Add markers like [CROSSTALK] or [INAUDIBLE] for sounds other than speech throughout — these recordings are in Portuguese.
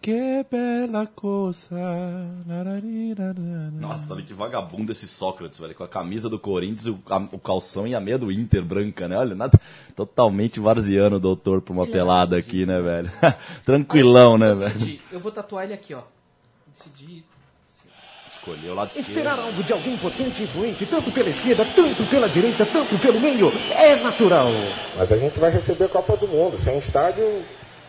Que bela coisa. Nossa, olha que vagabundo esse Sócrates, velho. Com a camisa do Corinthians, o, a- o calção e a meia do Inter branca, né? Olha, nada. Totalmente varziano o doutor pra uma pelada aqui, né, velho? [LAUGHS] Tranquilão, né, Eu velho? decidi, Eu vou tatuar ele aqui, ó. Decidi. Escolheu o lado Esperar esquerdo. algo de alguém potente e influente, tanto pela esquerda, tanto pela direita, tanto pelo meio, é natural. Mas a gente vai receber a Copa do Mundo. Sem estádio,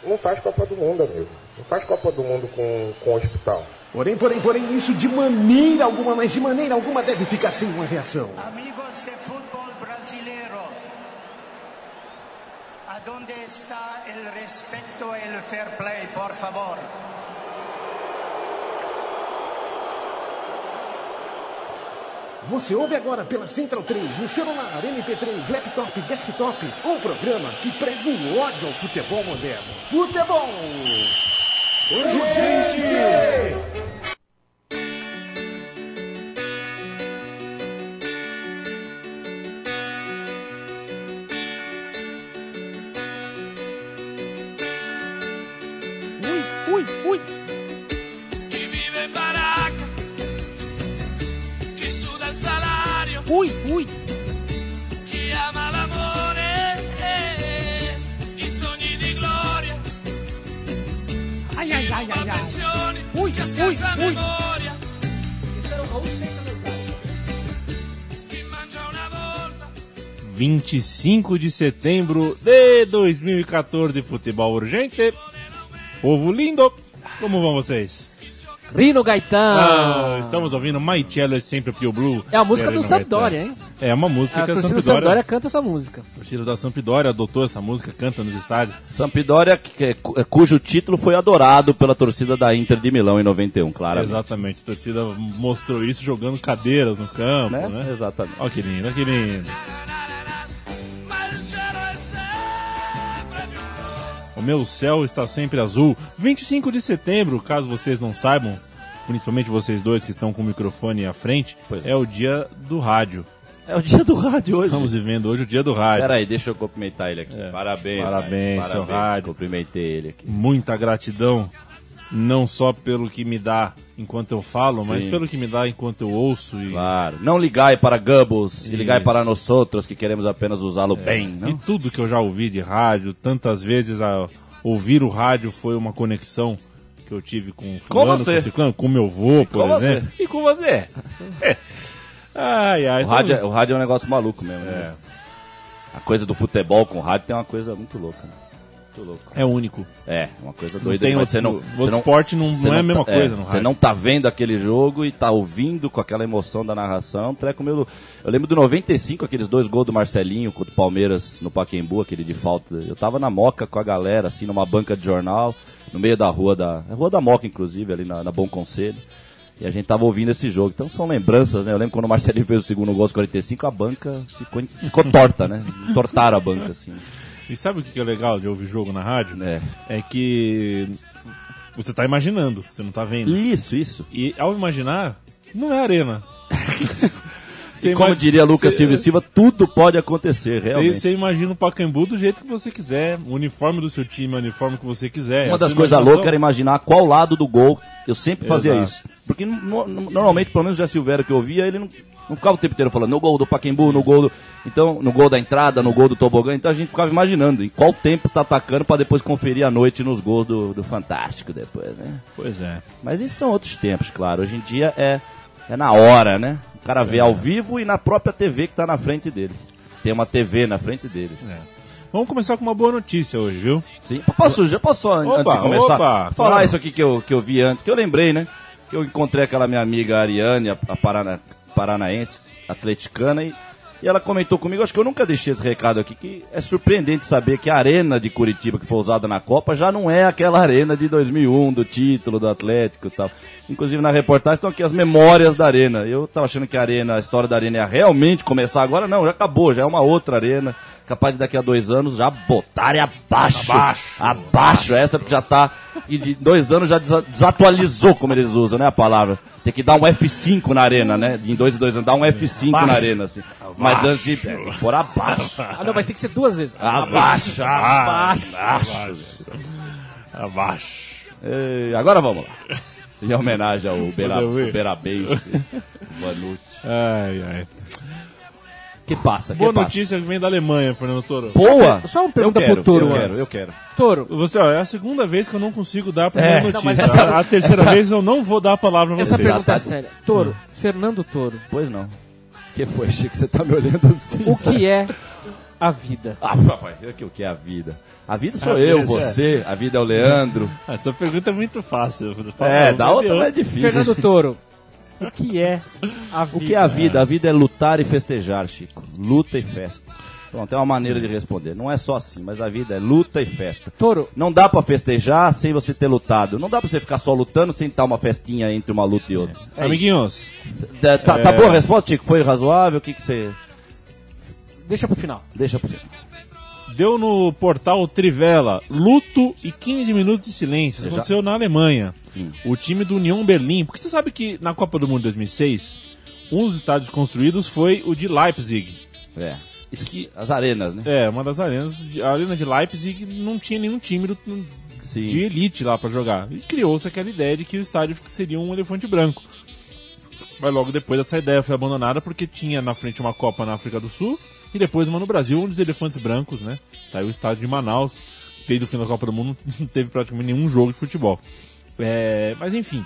não faz Copa do Mundo, amigo. Não faz Copa do Mundo com, com hospital. Porém, porém, porém, isso de maneira alguma, mas de maneira alguma deve ficar sem uma reação. Amigos de fútbol brasileiro, ¿a dónde está el respeto y el fair play, por favor? Você ouve agora pela Central 3, no celular, MP3, laptop, desktop, um programa que prega o ódio ao futebol moderno. Futebol! Urgente! Ui, scarsa ui. memoria, Esse era o Raul Seixas do Galo. chi mangia una volta. 25 de setembro de 2014, futebol urgente. Povo lindo, como vão vocês? Rino Gaetan. Ah, estamos ouvindo My Cello é sempre Pio Blue. É a música do Sampdoria, Gaetano. hein? É uma música A que a torcida do Sampdoria, Sampdoria canta essa música. a torcida da Sampdoria adotou essa música, canta nos estádios. Sampdoria, é cu- é cujo título foi adorado pela torcida da Inter de Milão em 91, claro. Exatamente, a torcida mostrou isso jogando cadeiras no campo, Né? né? Exatamente. Olha que lindo, olha que lindo. O meu céu está sempre azul. 25 de setembro, caso vocês não saibam, principalmente vocês dois que estão com o microfone à frente, Pois é o dia do rádio. É o dia do rádio hoje. Estamos vivendo hoje o dia do rádio. Peraí, deixa eu cumprimentar ele aqui. Parabéns, Parabéns, Raio. seu rádio. Cumprimentei ele aqui. Muita gratidão, não só pelo que me dá enquanto eu falo, mas Sim. pelo que me dá enquanto eu ouço e, Claro. Não ligai para Goebbels e ligai para nós outros que queremos apenas usá-lo bem, e não? tudo que eu já ouvi de rádio, tantas vezes a ouvir o rádio foi uma conexão que eu tive com fulano, você. com ciclano, com meu avô, por com exemplo. E com você. É. Ai, ai. O rádio, é- o rádio é um negócio maluco mesmo. né? A coisa do futebol com o rádio tem uma coisa muito louca. Né? Muito louco. é único. É, uma coisa Não doida. tem outro- você não, o você esporte não- você não é a mesma tá- coisa no Você rádio. não tá vendo aquele jogo e tá ouvindo com aquela emoção da narração. É treco meio... Eu lembro do 95, aqueles dois gols do Marcelinho contra o Palmeiras no Paquembu, aquele de falta. Eu tava na Moca com a galera, assim, numa banca de jornal, no meio da rua da... é Rua da Moca, inclusive, ali na, na Bom Conselho. E a gente tava ouvindo esse jogo. Então são lembranças, né? Eu lembro quando o Marcelinho fez o segundo gol aos 45, a banca ficou, ficou torta, né? Tortaram a banca, assim. E sabe o que é legal de ouvir jogo na rádio? É. É que você tá imaginando, você não tá vendo. Isso, isso. E ao imaginar, não é arena. [LAUGHS] E como diria Lucas você- Silva Silva, tudo pode acontecer, realmente. você imagina o Pacaembu do jeito que você quiser, o uniforme do seu time, o uniforme que você quiser. Uma das coisas loucas era imaginar qual lado do gol. Eu sempre fazia Exato. isso. Porque no- no- normalmente, pelo menos o Jé Silveira que eu via, ele não, não ficava o tempo inteiro falando no gol do Paquembu, no gol do. Então, no gol da entrada, no gol do Tobogã. Então a gente ficava imaginando em qual tempo tá atacando pra depois conferir à noite nos gols do, do Fantástico depois, né? Pois é. Mas isso são outros tempos, claro. Hoje em dia é, é na hora, né? O cara vê ao vivo e na própria TV que tá na frente dele. Tem uma TV na frente dele. Vamos começar com uma boa notícia hoje, viu? Sim. Posso, já posso an- Opa, antes de começar, opa, falar claro. isso aqui que eu, que eu vi antes, que eu lembrei, né? Que eu encontrei aquela minha amiga Ariane, a, a parana- paranaense, atleticana, e, e ela comentou comigo, acho que eu nunca deixei esse recado aqui, que é surpreendente saber que a arena de Curitiba que foi usada na Copa já não é aquela arena de 2001, do título do Atlético e tal. Inclusive na reportagem estão aqui as memórias da arena. Eu tava achando que a arena, a história da arena ia realmente começar agora, não, já acabou, já é uma outra arena. Capaz de daqui a dois anos já botarem abaixo. Abaixo. Abaixo, essa porque já tá. E de dois anos já desa- desatualizou, como eles usam, né? A palavra. Tem que dar um F5 na arena, né? Em dois em dois anos, dar um F5 na arena, assim. Mas antes de. É, por abaixo. Ah, não, mas tem que ser duas vezes. Abaixo, abaixo. Abaixo. Abaixo. Eh, agora vamos lá. Em homenagem ao. Berabês, Vanucci. Ai, ai. Que passa, que Boa passa? notícia que vem da Alemanha, Fernando Toro. Boa! Só uma Eu pergunta quero, pro Toro eu quero, eu quero. Toro, Você, ó, é a segunda vez que eu não consigo dar a É, primeira não, notícia. mas essa- a, a terceira essa- vez eu não vou dar a palavra pra essa você. pergunta tá- é séria. Toro, Fernando Toro, Pois não. que foi, Chico? Você tá me olhando assim? o que é a vida? Ah, papai, o que- o que é a vida? A vida sou A eu, vida, você, a vida é o Leandro. Essa pergunta é muito fácil. É, não, da outra é difícil. Fernando Toro, o que é a vida? O que é a vida? A vida é lutar e festejar, Chico. Luta e festa. Pronto, é uma maneira de responder. Não é só assim, mas a vida é luta e festa. Toro, Não dá pra festejar sem você ter lutado. Não dá pra você ficar só lutando sem estar uma festinha entre uma luta e outra. É Amiguinhos, isso. Tá, tá- tá boa a resposta, Chico? Foi razoável? O que, que você. deixa pro final. Deixa pro final. Deu no portal Trivela luto e 15 minutos de silêncio. Isso aconteceu na Alemanha. Hum. O time do União Berlim. Porque você sabe que na Copa do Mundo 2006, um dos estádios construídos foi o de Leipzig. É. Esqui... As arenas, né? É, uma das arenas. A arena de Leipzig não tinha nenhum time do- Sim. de elite lá pra jogar. E criou-se aquela ideia de que o estádio seria um elefante branco. Mas logo depois essa ideia foi abandonada porque tinha na frente uma Copa na África do Sul e depois uma no Brasil, onde os elefantes brancos, né? Tá aí o estádio de Manaus, desde o fim da Copa do Mundo [LAUGHS] não teve praticamente nenhum jogo de futebol. É, mas enfim.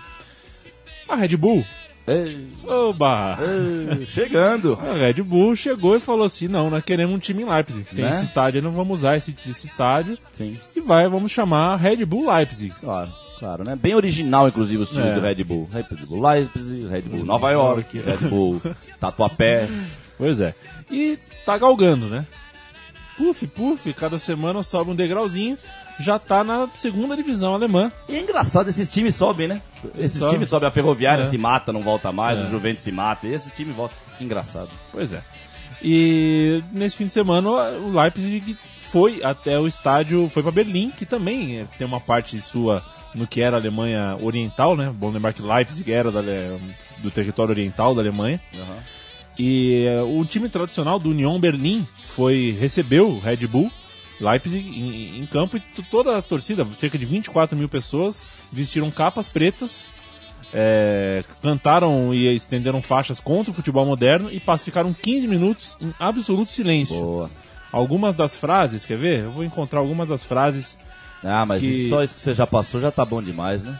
A Red Bull. Ei, Oba! ei, chegando. [LAUGHS] A Red Bull chegou e falou assim: não, nós queremos um time em Leipzig. Tem Né? esse estádio, não vamos usar esse, esse estádio. Sim. E vai, vamos chamar Red Bull Leipzig. Claro, claro, né? Bem original, inclusive, os times É. do Red Bull. Red Bull Leipzig, Red Bull Nova York, Red Bull [LAUGHS] Tatuapé. Pois é. E tá galgando, né? Puf, puf, cada semana sobe um degrauzinho. Já tá na segunda divisão alemã. E é engraçado, esses times sobem, né? Esses Sobe. times sobem, a Ferroviária É. se mata, não volta mais, o Juventus se mata, e esses times voltam. Engraçado. Pois é. E nesse fim de semana o Leipzig foi até o estádio, foi para Berlim, que também tem uma parte sua no que era a Alemanha Oriental, né? Bom lembrar que Leipzig era da do território oriental da Alemanha. E eh, o time tradicional do Union Berlim foi recebeu o Red Bull Leipzig em, em campo e toda a torcida, cerca de 24 mil pessoas, vestiram capas pretas, eh, cantaram e estenderam faixas contra o futebol moderno e ficaram 15 minutos em absoluto silêncio. Boa. Algumas das frases, quer ver? Eu vou encontrar algumas das frases, Ah, mas Que- só isso que você já passou já tá bom demais, né?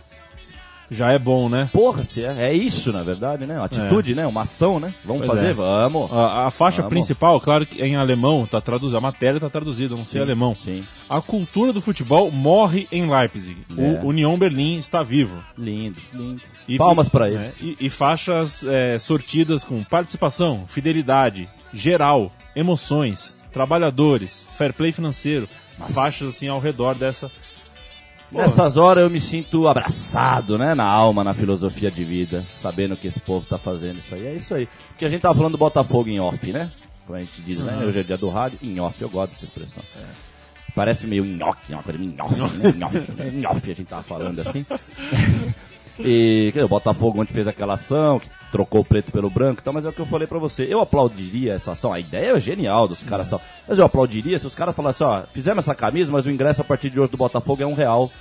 Já é bom, né? Porra, se é, é isso, na verdade, né? Uma atitude, né? Uma ação, né? Vamos Pois fazer? é. Vamos. A, a faixa Vamos. principal, claro que em alemão, tá traduzida, a matéria tá traduzida, não sei alemão. Sim. A cultura do futebol morre em Leipzig. É. O União Berlim está vivo. Lindo, lindo. E Palmas é, eles. e, e faixas é, sortidas com participação, fidelidade, geral, emoções, trabalhadores, fair play financeiro. Faixas assim ao redor dessa. Nessas horas eu me sinto abraçado, né? Na alma, na filosofia de vida, sabendo que esse povo tá fazendo isso aí. É isso aí. Porque a gente tava falando do Botafogo em off, né? Como a gente diz, né? Hoje é dia do rádio. Em off, eu gosto dessa expressão. Parece meio nhoque, uma coisa meio nhoque, né? [LAUGHS] Nhoque? Nhoque, a gente tava falando assim. [LAUGHS] E dizer, o Botafogo ontem fez aquela ação, que trocou o preto pelo branco e tal, mas é o que eu falei pra você. Eu aplaudiria essa ação, a ideia é genial dos caras e tal. Mas eu aplaudiria se os caras falassem, ó, fizemos essa camisa, mas o ingresso a partir de hoje do Botafogo é um real.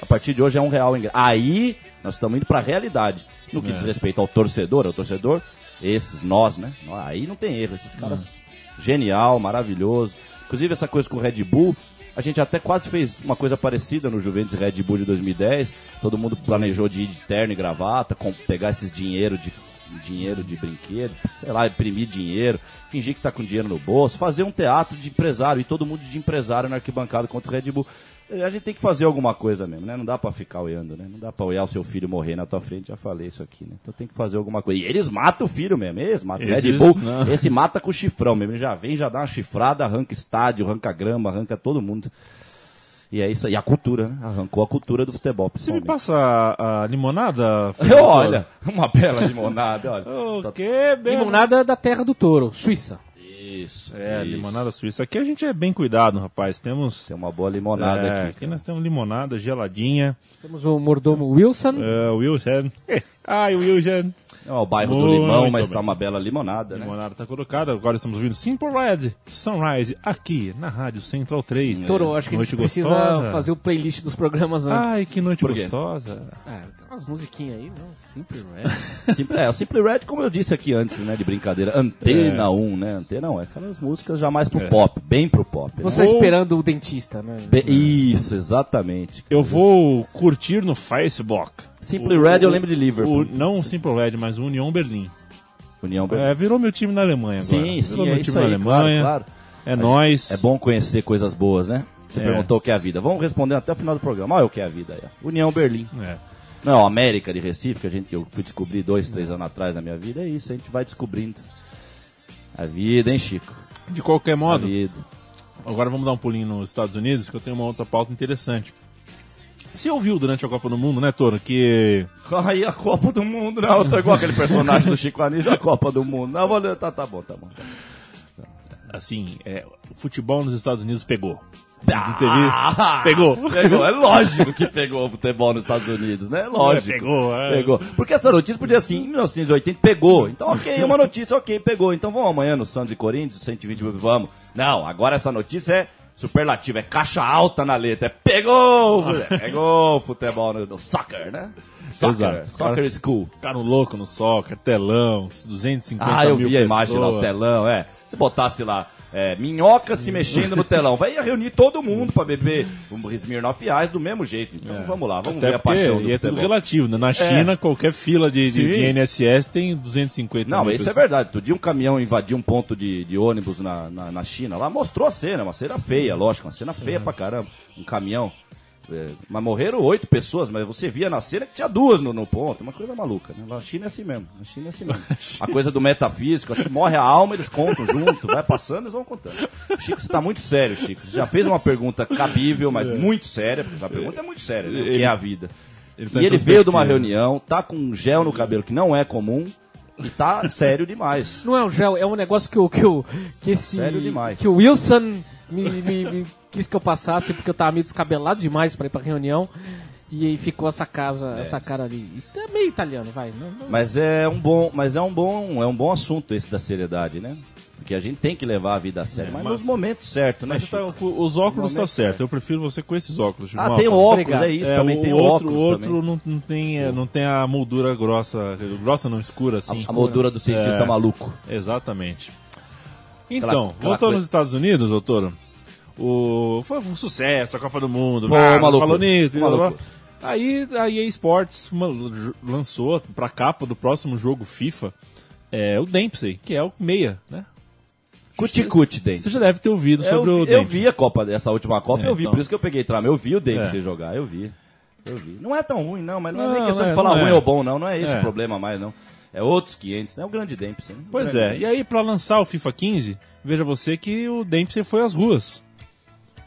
A partir de hoje é um real o ingresso. Aí nós estamos indo pra realidade. No que diz respeito ao torcedor, ao torcedor, esses, nós, né? Aí não tem erro, esses caras, genial, maravilhoso. Inclusive essa coisa com o Red Bull, a gente até quase fez uma coisa parecida no Juventus Red Bull de 2010. Todo mundo planejou de ir de terno e gravata, com- pegar esses dinheiro de dinheiro de brinquedo, sei lá, imprimir dinheiro, fingir que tá com dinheiro no bolso, fazer um teatro de empresário e todo mundo de empresário na arquibancada contra o Red Bull. Eh, A gente tem que fazer alguma coisa mesmo, né? Não dá pra ficar olhando, né? Não dá pra olhar o seu filho morrer na tua frente, já falei isso aqui, né? Então tem que fazer alguma coisa. E eles matam o filho mesmo, eles matam. O Red Esses Bull, não. esse mata com o chifrão mesmo. Ele já vem, já dá uma chifrada, arranca estádio, arranca grama, arranca todo mundo. E é isso aí. E a cultura, né? Arrancou a cultura do futebol, Você me passa a, a limonada? [LAUGHS] Olha, uma bela limonada, olha. [LAUGHS] O Tá- que? Limonada da terra do touro, Suíça. Isso. É, isso. limonada suíça. Aqui a gente é bem cuidado, rapaz. Temos. Tem uma boa limonada é, aqui. aqui nós temos limonada geladinha. Temos o mordomo Wilson. É, Wilson. [LAUGHS] Ai, Wilson. É o bairro do Muito Limão, mas bem. tá uma bela limonada, né? Limonada tá colocada. Agora estamos ouvindo Simple Red Sunrise aqui na Rádio Central 3. Toro, acho que a Noite gente precisa gostosa. fazer o playlist dos programas antes. Ai, que noite Por gostosa. Ah, tem umas musiquinhas aí, não? Simple Red. [LAUGHS] Simple, é, o Simple Red, como eu disse aqui antes, né, de brincadeira, Antena 1, né? Antena 1, é aquelas músicas já mais pro É. pop, bem pro pop. né? Você Vou- esperando o dentista, né? Be- Isso, exatamente. Eu vou curtir no Facebook. Simple O- Red eu o- lembro de Liverpool. o- não o Simple Red, mas o União Berlim. União É, virou meu time na Alemanha agora. Sim, sim, virou é meu time aí, na Alemanha. claro, claro. É nóis. É bom conhecer coisas boas, né? Você É. perguntou o que é a vida. Vamos responder até o final do programa. Olha o que é a vida aí. União Berlim. É. Não, América de Recife, que a gente, eu fui descobrir dois, três anos atrás na minha vida, é isso, a gente vai descobrindo. A vida, hein, Chico? De qualquer A modo, vida. agora vamos dar um pulinho nos Estados Unidos, que eu tenho uma outra pauta interessante. Você ouviu durante a Copa do Mundo, né, Toro, que Aí a Copa do Mundo, não, eu tô igual aquele personagem do Chico Anísio, a Copa do Mundo. Não, vou tá, tá bom, tá bom. assim, é, o futebol nos Estados Unidos pegou. Ah, Pegou. Pegou, é lógico que pegou o futebol nos Estados Unidos, né? Lógico. É, pegou, é. Pegou. Porque essa notícia podia assim, em 1980 pegou. Então, ok, é uma notícia, ok, pegou. Então vamos amanhã no Santos e Corinthians, 120 mil, vamos. Não, agora essa notícia é superlativa, é caixa alta na letra. É pegou! moleque, Pegou o futebol no, no soccer, né? Soccer, Exato. soccer school. Ficaram louco no soccer, telão, 250 Ah, eu mil vi a imagem lá, o pessoas. telão, é. Se botasse lá, é, minhoca se mexendo no telão, vai reunir todo mundo pra beber um Smirnoff Ice do mesmo jeito. Então vamos lá, vamos Até ver a paixão e é tudo relativo, né? Na China, qualquer fila de, de, de NSS tem 250 Não, mil isso é pessoas. verdade. Todo dia um caminhão invadiu um ponto de, de ônibus na, na, na China. Lá mostrou a cena, uma cena feia, lógico, uma cena feia pra caramba. Um caminhão. É, mas morreram oito pessoas, mas você via na cena que tinha duas no, no ponto. Uma coisa maluca, né? Na China é assim mesmo. Na China é assim mesmo. [LAUGHS] a coisa do metafísico, acho que morre a alma, eles contam junto. Vai passando, eles vão contando. Chico, você tá muito sério, Chico. Você já fez uma pergunta cabível, mas muito séria, porque essa pergunta é muito séria, né? O que é a vida? ele tá e ele veio de uma reunião, tá com um gel no cabelo que não é comum e tá sério demais. Não é um gel, é um negócio que o que, o, que esse Sério demais. que o Wilson me, me- me quis que eu passasse porque eu tava meio descabelado demais pra ir pra reunião e aí ficou essa casa, essa cara ali. E tá meio italiano, vai. Não, não- Mas é um bom, mas é um bom, é um bom assunto esse da seriedade, né? Porque a gente tem que levar a vida a sério, mas, mas- nos momentos certos, né? Tá- os óculos tá Momento certo. Eu prefiro você com esses óculos. Ah, tem o óculos, Obrigado. é isso, É, também o tem outro, óculos o outro também. não, não tem, é, não tem a moldura grossa, grossa não escura assim. A moldura do cientista É. maluco. Exatamente. Então, coisa- nos Estados Unidos, doutor, o, foi um sucesso a Copa do Mundo. Foi, ah, maluco. Falou nisso. Aí a EA Sports lançou pra capa do próximo jogo FIFA é, o Dempsey, que é o meia, né? Cuticute, Dente. Você já deve ter ouvido Eu, sobre o eu Dempsey. vi a Copa, essa última Copa, É, eu vi, então. por isso que eu peguei trama. Eu vi o Dempsey É. jogar, eu vi. Eu vi. Não é tão ruim, não, mas não, é Não, nem questão é, de falar não ruim é. ou bom, não. Não é esse É. o problema mais, não. É outros 500, né? É o grande Dempsey. né? O Pois grande é, e aí pra lançar o FIFA 15, veja você que o Dempsey foi às ruas.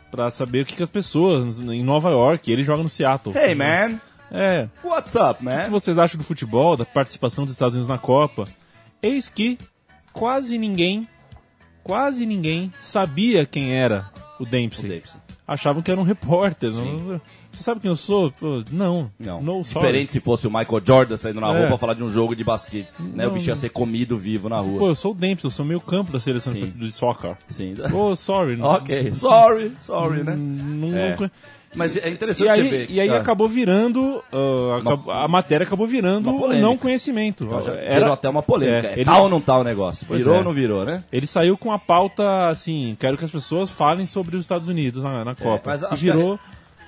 Pra saber o que, que as pessoas em Nova York, ele joga no Seattle. Hey, man. É, What's up, O que man? vocês acham do futebol, da participação dos Estados Unidos na Copa? Eis que quase ninguém, quase ninguém sabia quem era o Dempsey. O Dempsey. Achavam que era um repórter. Não, você sabe quem eu sou? Pô, não. Não. No. Diferente se fosse o Michael Jordan saindo na É. rua pra falar de um jogo de basquete. Né? O Não, bicho ia ser comido vivo na rua. Pô, eu sou o Dempsey, eu sou meio campo da seleção Sim. de soccer. Sim. Pô, sorry. não- ok. Sorry, sorry, né? Não, É. não- Mas é interessante E você aí, ver. e aí Ah. acabou virando. ah, acabou- a matéria acabou virando Uma o não conhecimento. Então já Era- gerou até uma polêmica. É, É, ele- Tal ou não tal o negócio? Virou é. ou não virou, né? Ele saiu com a pauta assim, quero que as pessoas falem sobre os Estados Unidos na, na Copa. mas e acho virou.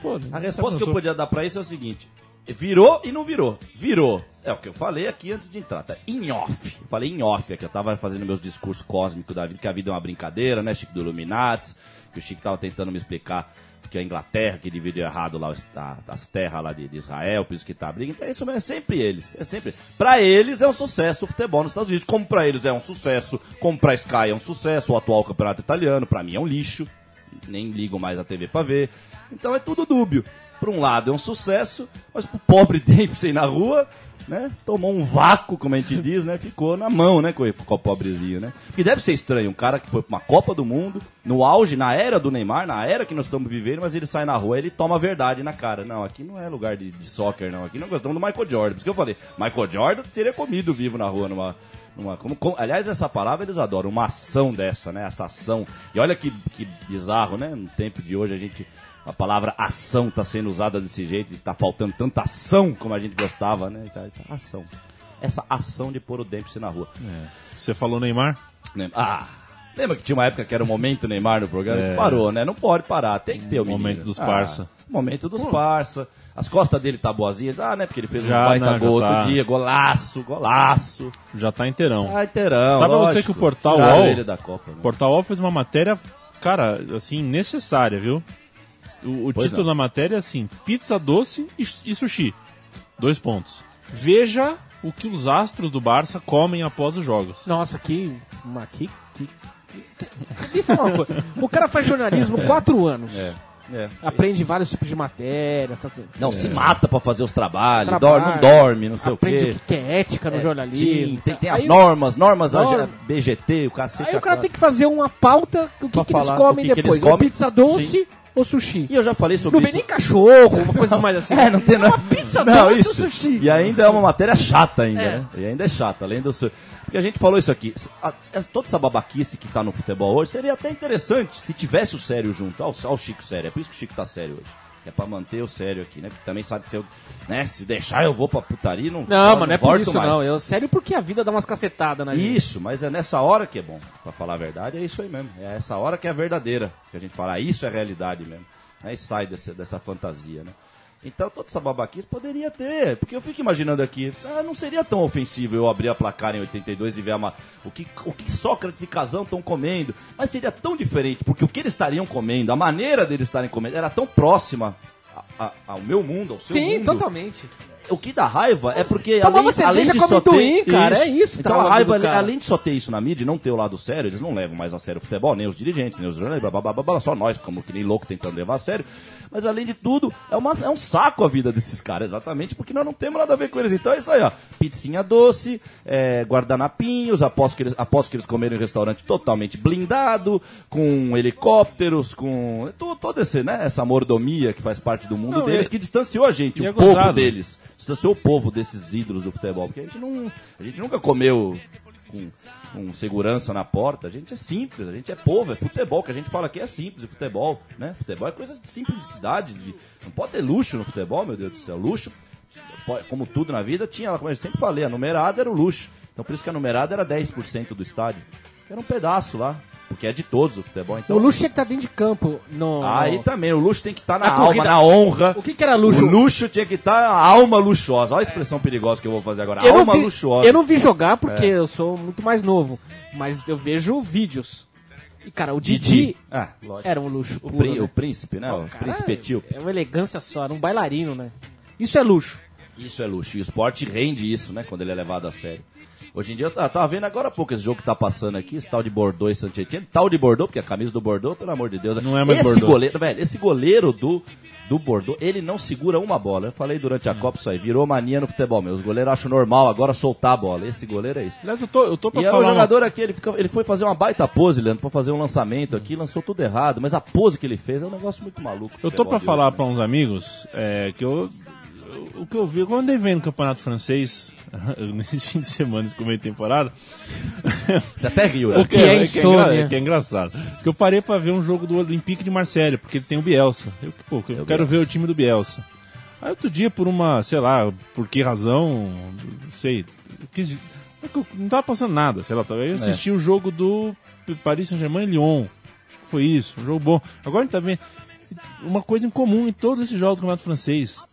Pô, A resposta que eu podia dar pra isso é o seguinte: virou e não virou. Virou. É o que eu falei aqui antes de entrar, tá? Em off. Falei em off aqui. Eu tava fazendo meus discursos cósmicos da vida, que a vida é uma brincadeira, né? Chico do Illuminati. Que o Chico tava tentando me explicar que a Inglaterra que dividiu errado lá as terras lá de, de Israel, por isso que tá a briga. Então isso mesmo, é sempre eles. É sempre. Pra eles é um sucesso o futebol nos Estados Unidos. Como pra eles é um sucesso, como pra Sky é um sucesso, o atual campeonato italiano, pra mim é um lixo nem ligo mais a TV pra ver. Então é tudo dúbio. Por um lado é um sucesso, mas pro pobre [LAUGHS] Dempsey na rua né? Tomou um vácuo, como a gente diz, né? Ficou na mão, né? Com, o pobrezinho, né? Porque deve ser estranho, um cara que foi pra uma Copa do Mundo, no auge, na era do Neymar, na era que nós estamos vivendo, mas ele sai na rua ele toma a verdade na cara. Não, aqui não é lugar de, de soccer, não. Aqui nós gostamos do Michael Jordan. Por isso que eu falei, Michael Jordan seria comido vivo na rua numa. numa como, como- aliás, essa palavra eles adoram, uma ação dessa, né? Essa ação. E olha que, que bizarro, né? No tempo de hoje a gente. A palavra ação está sendo usada desse jeito, e tá faltando tanta ação como a gente gostava, né? Tá, tá, ação. Essa ação de pôr o Dempsey na rua. Você falou Neymar? Ah, lembra que tinha uma época que era o momento Neymar no programa? É. Parou, né? Não pode parar, tem que ter o Momento menino. dos Ah, parça. momento dos parça. As costas dele tá boazinhas, ah, né? Porque ele fez Já, um baita né, gol já outro tá. dia, golaço, golaço. Já tá inteirão. Ah, inteirão, Sabe você lógico. que o Portal UOL- ele da Copa, né? O Portal UOL fez uma matéria, cara, assim, necessária, viu? O, o título não. da matéria é assim: pizza doce e, e sushi. Dois pontos. Veja o que os astros do Barça comem após os jogos. Nossa, que. Que, que, que-. O cara faz jornalismo quatro anos. É, é. Aprende vários tipos de matérias. Tá, tudo. Não, se mata pra fazer os trabalhos, Trabalho, dorme, não dorme, não sei aprende o o quê. que é ética no É, jornalismo. Sim, tem, tem Aí as o- normas, normas Norma. BGT, o cacete. Aí o cara a tem que fazer uma pauta o que, que eles comem o que que depois. eles comem. Pizza doce Sim. Ou sushi. E eu já falei sobre Não vem isso. nem cachorro, uma coisa mais assim. [LAUGHS] É, não tem nada. pizza não, isso. sushi? E ainda é uma matéria chata ainda, É. né? E ainda é chata, além do seu... Porque a gente falou isso aqui. a- essa- toda essa babaquice que tá no futebol hoje seria até interessante se tivesse o sério junto. Olha o Chico sério. É por isso que o Chico tá sério hoje. Que é pra manter o sério aqui, né? Porque também sabe que se eu, né, se deixar eu vou pra putaria, não Não, mas não é por isso mais. não. Eu, sério porque a vida dá umas cacetadas na gente. Isso, mas é nessa hora que é bom. Pra falar a verdade, é isso aí mesmo. É essa hora que é verdadeira. Que a gente fala, ah, isso é realidade mesmo. Aí sai dessa, dessa fantasia, né? Então toda essa babaquice poderia ter. Porque eu fico imaginando aqui, ah, não seria tão ofensivo eu abrir a placar em 82 e ver uma, o, que, o que Sócrates e Casão estão comendo. Mas seria tão diferente, porque o que eles estariam comendo, a maneira deles estarem comendo, era tão próxima a- a- ao meu mundo, ao seu Sim, mundo. totalmente. O que dá raiva é porque Tomava além, além de só ter cara, é isso que Então tá a raiva, além de só ter isso na mídia e não ter o lado sério, eles não levam mais a sério o futebol, nem os dirigentes, nem os jornalistas, blá, blá, blá, blá, só nós, como que nem louco tentando levar a sério. Mas além de tudo, é, uma, é um saco a vida desses caras, exatamente, porque nós não temos nada a ver com eles. Então é isso aí, ó. Pizzinha doce, é, guardanapinhos, aposto que, eles, aposto que eles comeram em um restaurante totalmente blindado, com helicópteros, com to- toda esse, né, essa mordomia que faz parte do mundo Não, deles, que distanciou a gente, o é povo gozado. deles. Distanciou o povo desses ídolos do futebol. Porque a gente, não, a gente nunca comeu com, com segurança na porta. A gente é simples, a gente é povo, é futebol. O que a gente fala aqui é simples, é futebol. Né? Futebol é coisa de simplicidade. De, não pode ter luxo no futebol, meu Deus do céu. Luxo, como tudo na vida, tinha, como eu sempre falei, a numerada era o luxo. Então por isso que a numerada era 10% do estádio. Era um pedaço lá. Porque é de todos o futebol. Então, O luxo tinha que estar dentro de campo. No, Aí no- também, o luxo tem que estar na A alma, corrida- na honra. O que que era luxo? O luxo tinha que estar na alma luxuosa. Olha a expressão perigosa que eu vou fazer agora. eu, alma vi, luxuosa. É. eu não vi jogar porque eu sou muito mais novo. Mas eu vejo vídeos. E, cara, o Didi, Ah, lógico. era um luxo. O, puro, prín- né? o príncipe, né? o Cara, príncipe etíope. É uma elegância só, era um bailarino, né? Isso é luxo. Isso é luxo. E o esporte rende isso, né? Quando ele é levado a sério. Hoje em dia, eu ta- tava vendo agora há pouco esse jogo que tá passando aqui, esse tal de Bordeaux e Saint-Etienne. Tal de Bordeaux, porque a camisa do Bordeaux, pelo amor de Deus. Não é mais esse Bordeaux. goleiro, velho, esse goleiro do, do Bordeaux, ele não segura uma bola. Eu falei durante a Copa isso aí, virou mania no futebol, meu. Os goleiros acham normal agora soltar a bola. Esse goleiro é isso. Aliás, eu tô, eu tô pra E aí o falar. uma- jogador aqui, ele, fica- ele foi fazer uma baita pose, Leandro, pra fazer um lançamento aqui, lançou tudo errado, mas a pose que ele fez é um negócio muito maluco. Eu tô pra falar hoje, pra uns amigos é, que eu. O que eu vi, quando eu andei vendo o campeonato francês, [LAUGHS] nesse fim de semana, esse começo de temporada, né? Você até riu, né? o que, que é é, que é insônia. engra- que é engraçado. Que eu parei pra ver um jogo do Olympique de Marselha, porque ele tem o Bielsa. Eu, pô, eu quero ver o time do Bielsa. Aí outro dia, por uma, sei lá, por que razão, não sei, eu quis- eu não tava passando nada, sei lá, aí eu assisti o jogo do Paris Saint-Germain e Lyon. Acho que foi isso, um jogo bom. Agora a gente tá vendo uma coisa em comum em todos esses jogos do Campeonato Francês.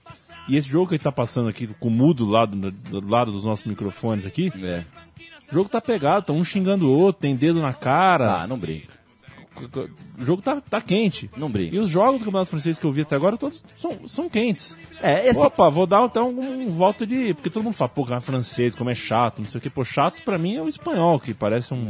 E esse jogo que ele tá passando aqui, com o mudo do lado, do lado dos nossos microfones aqui, É. o jogo tá pegado, tá um xingando o outro, tem dedo na cara. Ah, não brinca. O jogo tá, tá quente. Não brinca. E os jogos do Campeonato Francês que eu vi até agora, todos são, são quentes. É, esse. Opa, vou dar então um voto de. Porque todo mundo fala, pô, cara, francês, como é chato, não sei o que. Pô, chato pra mim é o espanhol, que parece um.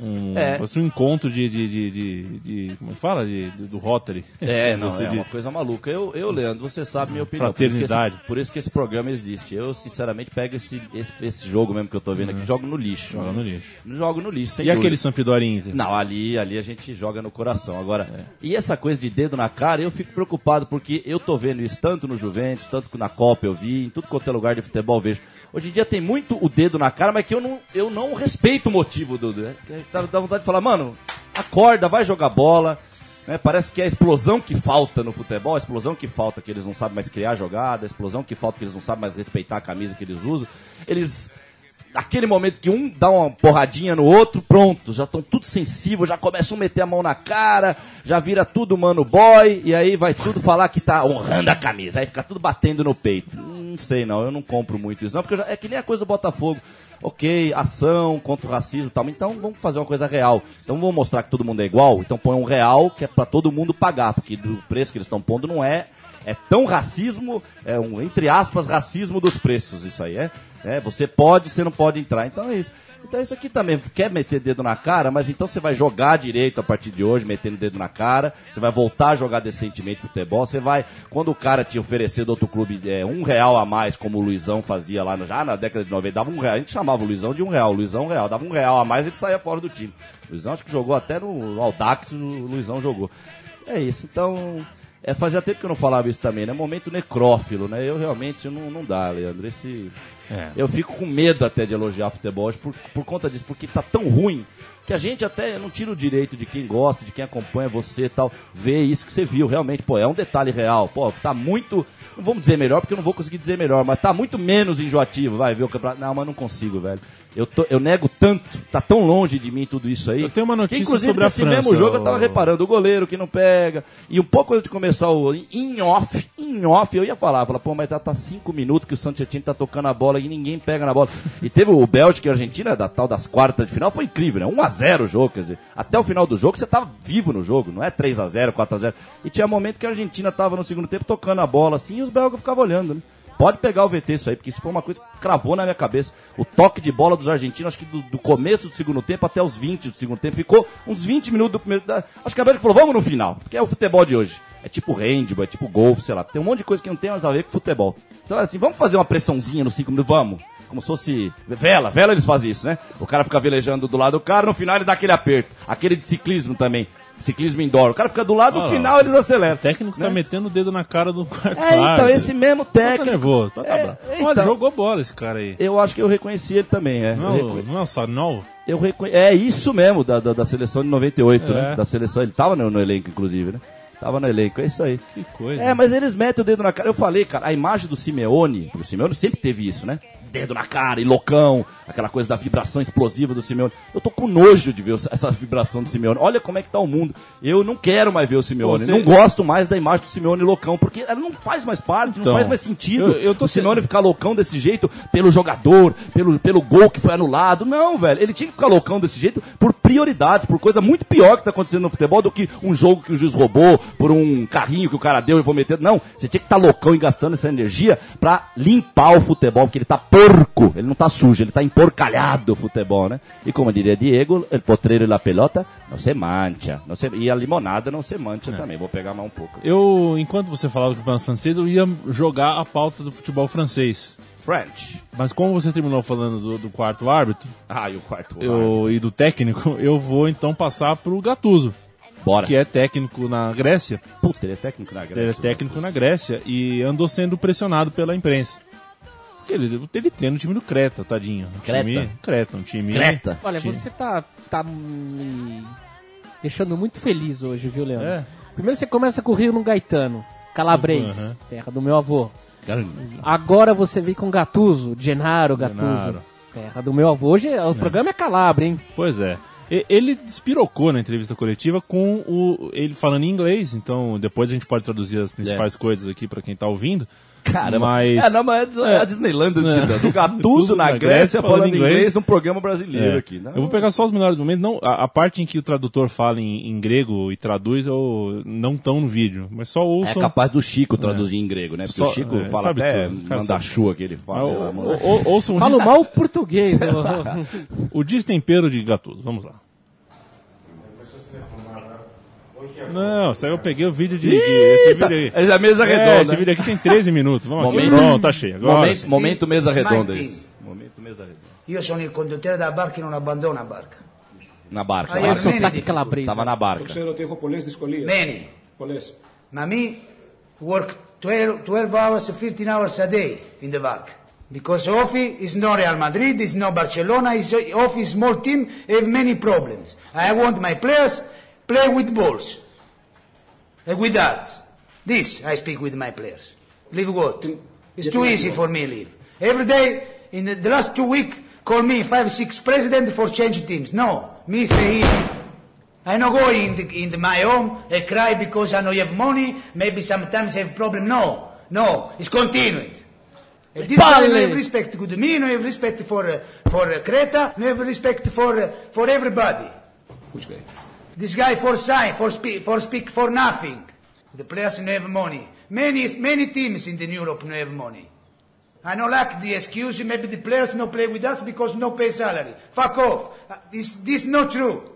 Um, É. um encontro de, de, de, de, de- como é fala? De, de- do Rotary. É, [LAUGHS] não, é uma coisa maluca. Eu, eu, Leandro, você sabe minha opinião. Por isso, que Fraternidade. esse, por isso que esse programa existe. Eu, sinceramente, pego esse, esse, esse jogo mesmo que eu tô vendo aqui, jogo no lixo. Uhum. Joga no lixo. Jogo no lixo, sem E dúvida. aquele Sampdoria Inter? Não, ali, ali a gente joga no coração. Agora, e essa coisa de dedo na cara, eu fico preocupado porque eu tô vendo isso tanto no Juventus, tanto na Copa eu vi, em tudo quanto é lugar de futebol eu vejo. Hoje em dia tem muito o dedo na cara, mas que eu não, eu não respeito o motivo do. Que Dá, dá vontade de falar, mano, acorda, vai jogar bola. né? Parece que é a explosão que falta no futebol, a explosão que falta que eles não sabem mais criar jogada, a explosão que falta que eles não sabem mais respeitar a camisa que eles usam. Eles Aquele momento que um dá uma porradinha no outro, pronto, já estão tudo sensível, já começam a meter a mão na cara, já vira tudo mano boy, e aí vai tudo falar que tá honrando a camisa, aí fica tudo batendo no peito. Não sei não, eu não compro muito isso não, porque já- é que nem a coisa do Botafogo. Ok, ação contra o racismo e tal, então vamos fazer uma coisa real. Então vamos mostrar que todo mundo é igual, então põe um real que é pra todo mundo pagar, porque do preço que eles estão pondo não é é tão racismo, é um, entre aspas, racismo dos preços, isso aí, é? é? Você pode, você não pode entrar, então é isso. Então isso aqui também, quer meter dedo na cara, mas então você vai jogar direito a partir de hoje, metendo dedo na cara, você vai voltar a jogar decentemente futebol, você vai, quando o cara te oferecer do outro clube é, um real a mais, como o Luizão fazia lá, no, já na década de 90, dava um real, a gente chamava o Luizão de um real, o Luizão um real, dava um real a mais, ele saía fora do time. O Luizão acho que jogou até no Aldax, o Luizão jogou. É isso, então... É, fazia tempo que eu não falava isso também, né? Momento necrófilo, né? Eu realmente não, não dá, Leandro. Esse. É. Eu fico com medo até de elogiar futebol por, por conta disso, porque tá tão ruim que a gente até não tira o direito de quem gosta, de quem acompanha você e tal, ver isso que você viu. Realmente, pô, é um detalhe real. Pô, tá muito. Não vamos dizer melhor, porque eu não vou conseguir dizer melhor, mas tá muito menos enjoativo. Vai ver o campeonato. Não, mas não consigo, velho. Eu, tô, eu nego tanto, tá tão longe de mim tudo isso aí. Eu tenho uma que, notícia inclusive, sobre a nesse França, mesmo jogo eu tava reparando, o goleiro que não pega. E um pouco antes de começar o in off, in off, eu ia falar, falar, pô, mas já tá cinco minutos que o Santetino tá tocando a bola e ninguém pega na bola. E teve o Bélgica e a Argentina, da tal das quartas de final, foi incrível, né? 1 a 0 o jogo, quer dizer, até o final do jogo você tava vivo no jogo, não é 3 a 0 4 a 0 E tinha momento que a Argentina tava no segundo tempo tocando a bola assim e os belgas ficavam olhando, né? Pode pegar o VT isso aí, porque isso foi uma coisa que cravou na minha cabeça. O toque de bola dos argentinos, acho que do, do começo do segundo tempo até os 20 do segundo tempo, ficou uns 20 minutos do primeiro. da- acho que a Bélgica falou, vamos no final, porque é o futebol de hoje. É tipo handball, é tipo golfe, sei lá. Tem um monte de coisa que não tem mais a ver com futebol. Então, assim, vamos fazer uma pressãozinha nos 5 minutos? Vamos. Como se fosse vela, vela eles fazem isso, né? O cara fica velejando do lado do cara, no final ele dá aquele aperto. Aquele de ciclismo também. Ciclismo indoor. O cara fica do lado, no Ah, final eles aceleram. O técnico tá Né? metendo o dedo na cara do [LAUGHS] quarto É, então, esse mesmo Só tá técnico. nervoso, tá, tá É, então. Olha, jogou bola esse cara aí. Eu acho que eu reconheci ele também, é. Não, reconhe- não é o eu reconhe- É isso mesmo, da, da, da seleção de 98, É. né? Da seleção, ele tava no, no elenco, inclusive, né? Tava no elenco, é isso aí. Que coisa. É, mas eles metem o dedo na cara. Eu falei, cara, a imagem do Simeone, o Simeone sempre teve isso, né? Dedo na cara e loucão, aquela coisa da vibração explosiva do Simeone. Eu tô com nojo de ver essa vibração do Simeone. Olha como é que tá o mundo. Eu não quero mais ver o Simeone. Você- Não gosto mais da imagem do Simeone loucão, porque ela não faz mais parte, Então, não faz mais sentido. eu- eu tô o Simeone ficar loucão desse jeito pelo jogador, pelo, pelo gol que foi anulado. Não, velho. Ele tinha que ficar loucão desse jeito por prioridades, por coisa muito pior que tá acontecendo no futebol do que um jogo que o juiz roubou, por um carrinho que o cara deu e vou meter. Não, você tinha que estar loucão e gastando essa energia pra limpar o futebol, porque ele tá porco, ele não tá sujo, ele tá emporcalhado o futebol, né? E como diria Diego, el potreiro e la pelota não se mancha. Não se, e a limonada não se mancha também. Vou pegar mais um pouco. Eu, enquanto você falava do campeonato francês, eu ia jogar a pauta do futebol francês. French. Mas como você terminou falando do, do quarto árbitro Ah, e o quarto. eu, e do técnico, eu vou então passar pro Gattuso, Bora. que é técnico na Grécia. Puta, ele é técnico na Grécia. Ele é técnico na Grécia e andou sendo pressionado pela imprensa. Ele, ele treina o time do Creta, tadinho. Um Creta? Time, Creta, um time. Creta. Olha, Sim. você tá, tá me deixando muito feliz hoje, viu, Leandro? É. Primeiro você começa com o Rio no Gaetano, Calabrês, Uhum. terra do meu avô. Agora você vem com Gatuso, Genaro Gatuso, Genaro. terra do meu avô. Hoje o programa é Calabria, hein? Pois é. Ele despirocou na entrevista coletiva com o ele falando em inglês, então depois a gente pode traduzir as principais coisas aqui pra quem tá ouvindo. Cara, mas É, não, mas é, a Disneyland do É. Titãs. O Gatuso na na Grécia Grécia, falando inglês, inglês num programa brasileiro É. aqui. Não, Eu vou pegar só os melhores momentos. Não, a, a parte em que o tradutor fala em, em grego e traduz, eu não tão no vídeo. Mas só É ouçam. capaz do Chico traduzir em grego, né? Porque Só- o Chico é, fala sabe até tudo, o cara mandachua que ele fala. lá, ou- ouçam o, Falo des- mal português. eu- [LAUGHS] o destempero de Gatuso. Vamos lá. Não, isso aí eu peguei o vídeo de. de esse vídeo aí. É da mesa É, redonda. esse vídeo aqui tem 13 minutos. Vamos aqui. Momento- Pronto, tá cheio. Agora. Momento, momento mesa Smile redonda team. esse. Momento mesa redonda. Io sono il conduttore della barca e non abbandono la barca. Na barca. Ah, lá. é? Sotaque Many calabrese. Tava na barca. Ξέρω ότι έχω πολλές δυσκολίες. Many. Πολλές. Ma me work 12, 12 hours, 15 hours a day in the back. Because Ofi is not Real Madrid, is not Barcelona, is Ofi is small team, have many problems. I want my players play with balls. And with darts. This I speak with my players. Leave what? It's too easy for me leave. Every day, in the, the last two weeks, call me five, six president for change teams. No, me stay here. I no go in, the, in the, my home and cry because I no have money, maybe sometimes I have problem. No, no, it's continuing. And this guy no have respect to me, no have respect for, uh, for uh, Creta, no have respect for, uh, for everybody. Which guy? This guy for sign, for speak, for speak for nothing. The players no have money. Many, many teams in the Europe no have money. I don't like the excuse, maybe the players no play with us because no pay salary. Fuck off. Uh, this, this not true.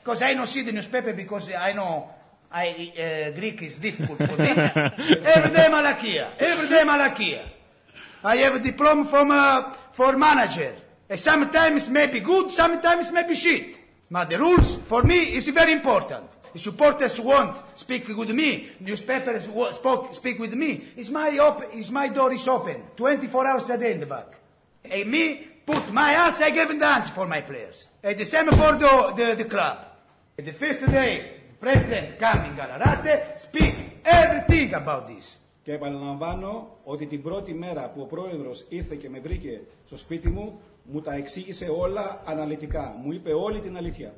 Because I don't see the newspaper because I know I, uh, Greek is difficult for me. [LAUGHS] every day Malakia. Every day Malakia. I have a diploma from, uh, for manager. And sometimes maybe good, sometimes maybe shit. But the rules for me is very important. The supporters want speak with me. Newspapers wa- spoke, speak with me. Is my op- is my door is open 24 hours a day in the back. And me put my heart. I give the answer for my players. And the same for the, the, the club. And the first day, president coming Galarate speak everything about this. Και επαναλαμβάνω ότι την πρώτη μέρα που ο πρόεδρος ήρθε και με βρήκε στο σπίτι μου, μου τα εξήγησε όλα αναλυτικά. Μου είπε όλη την αλήθεια.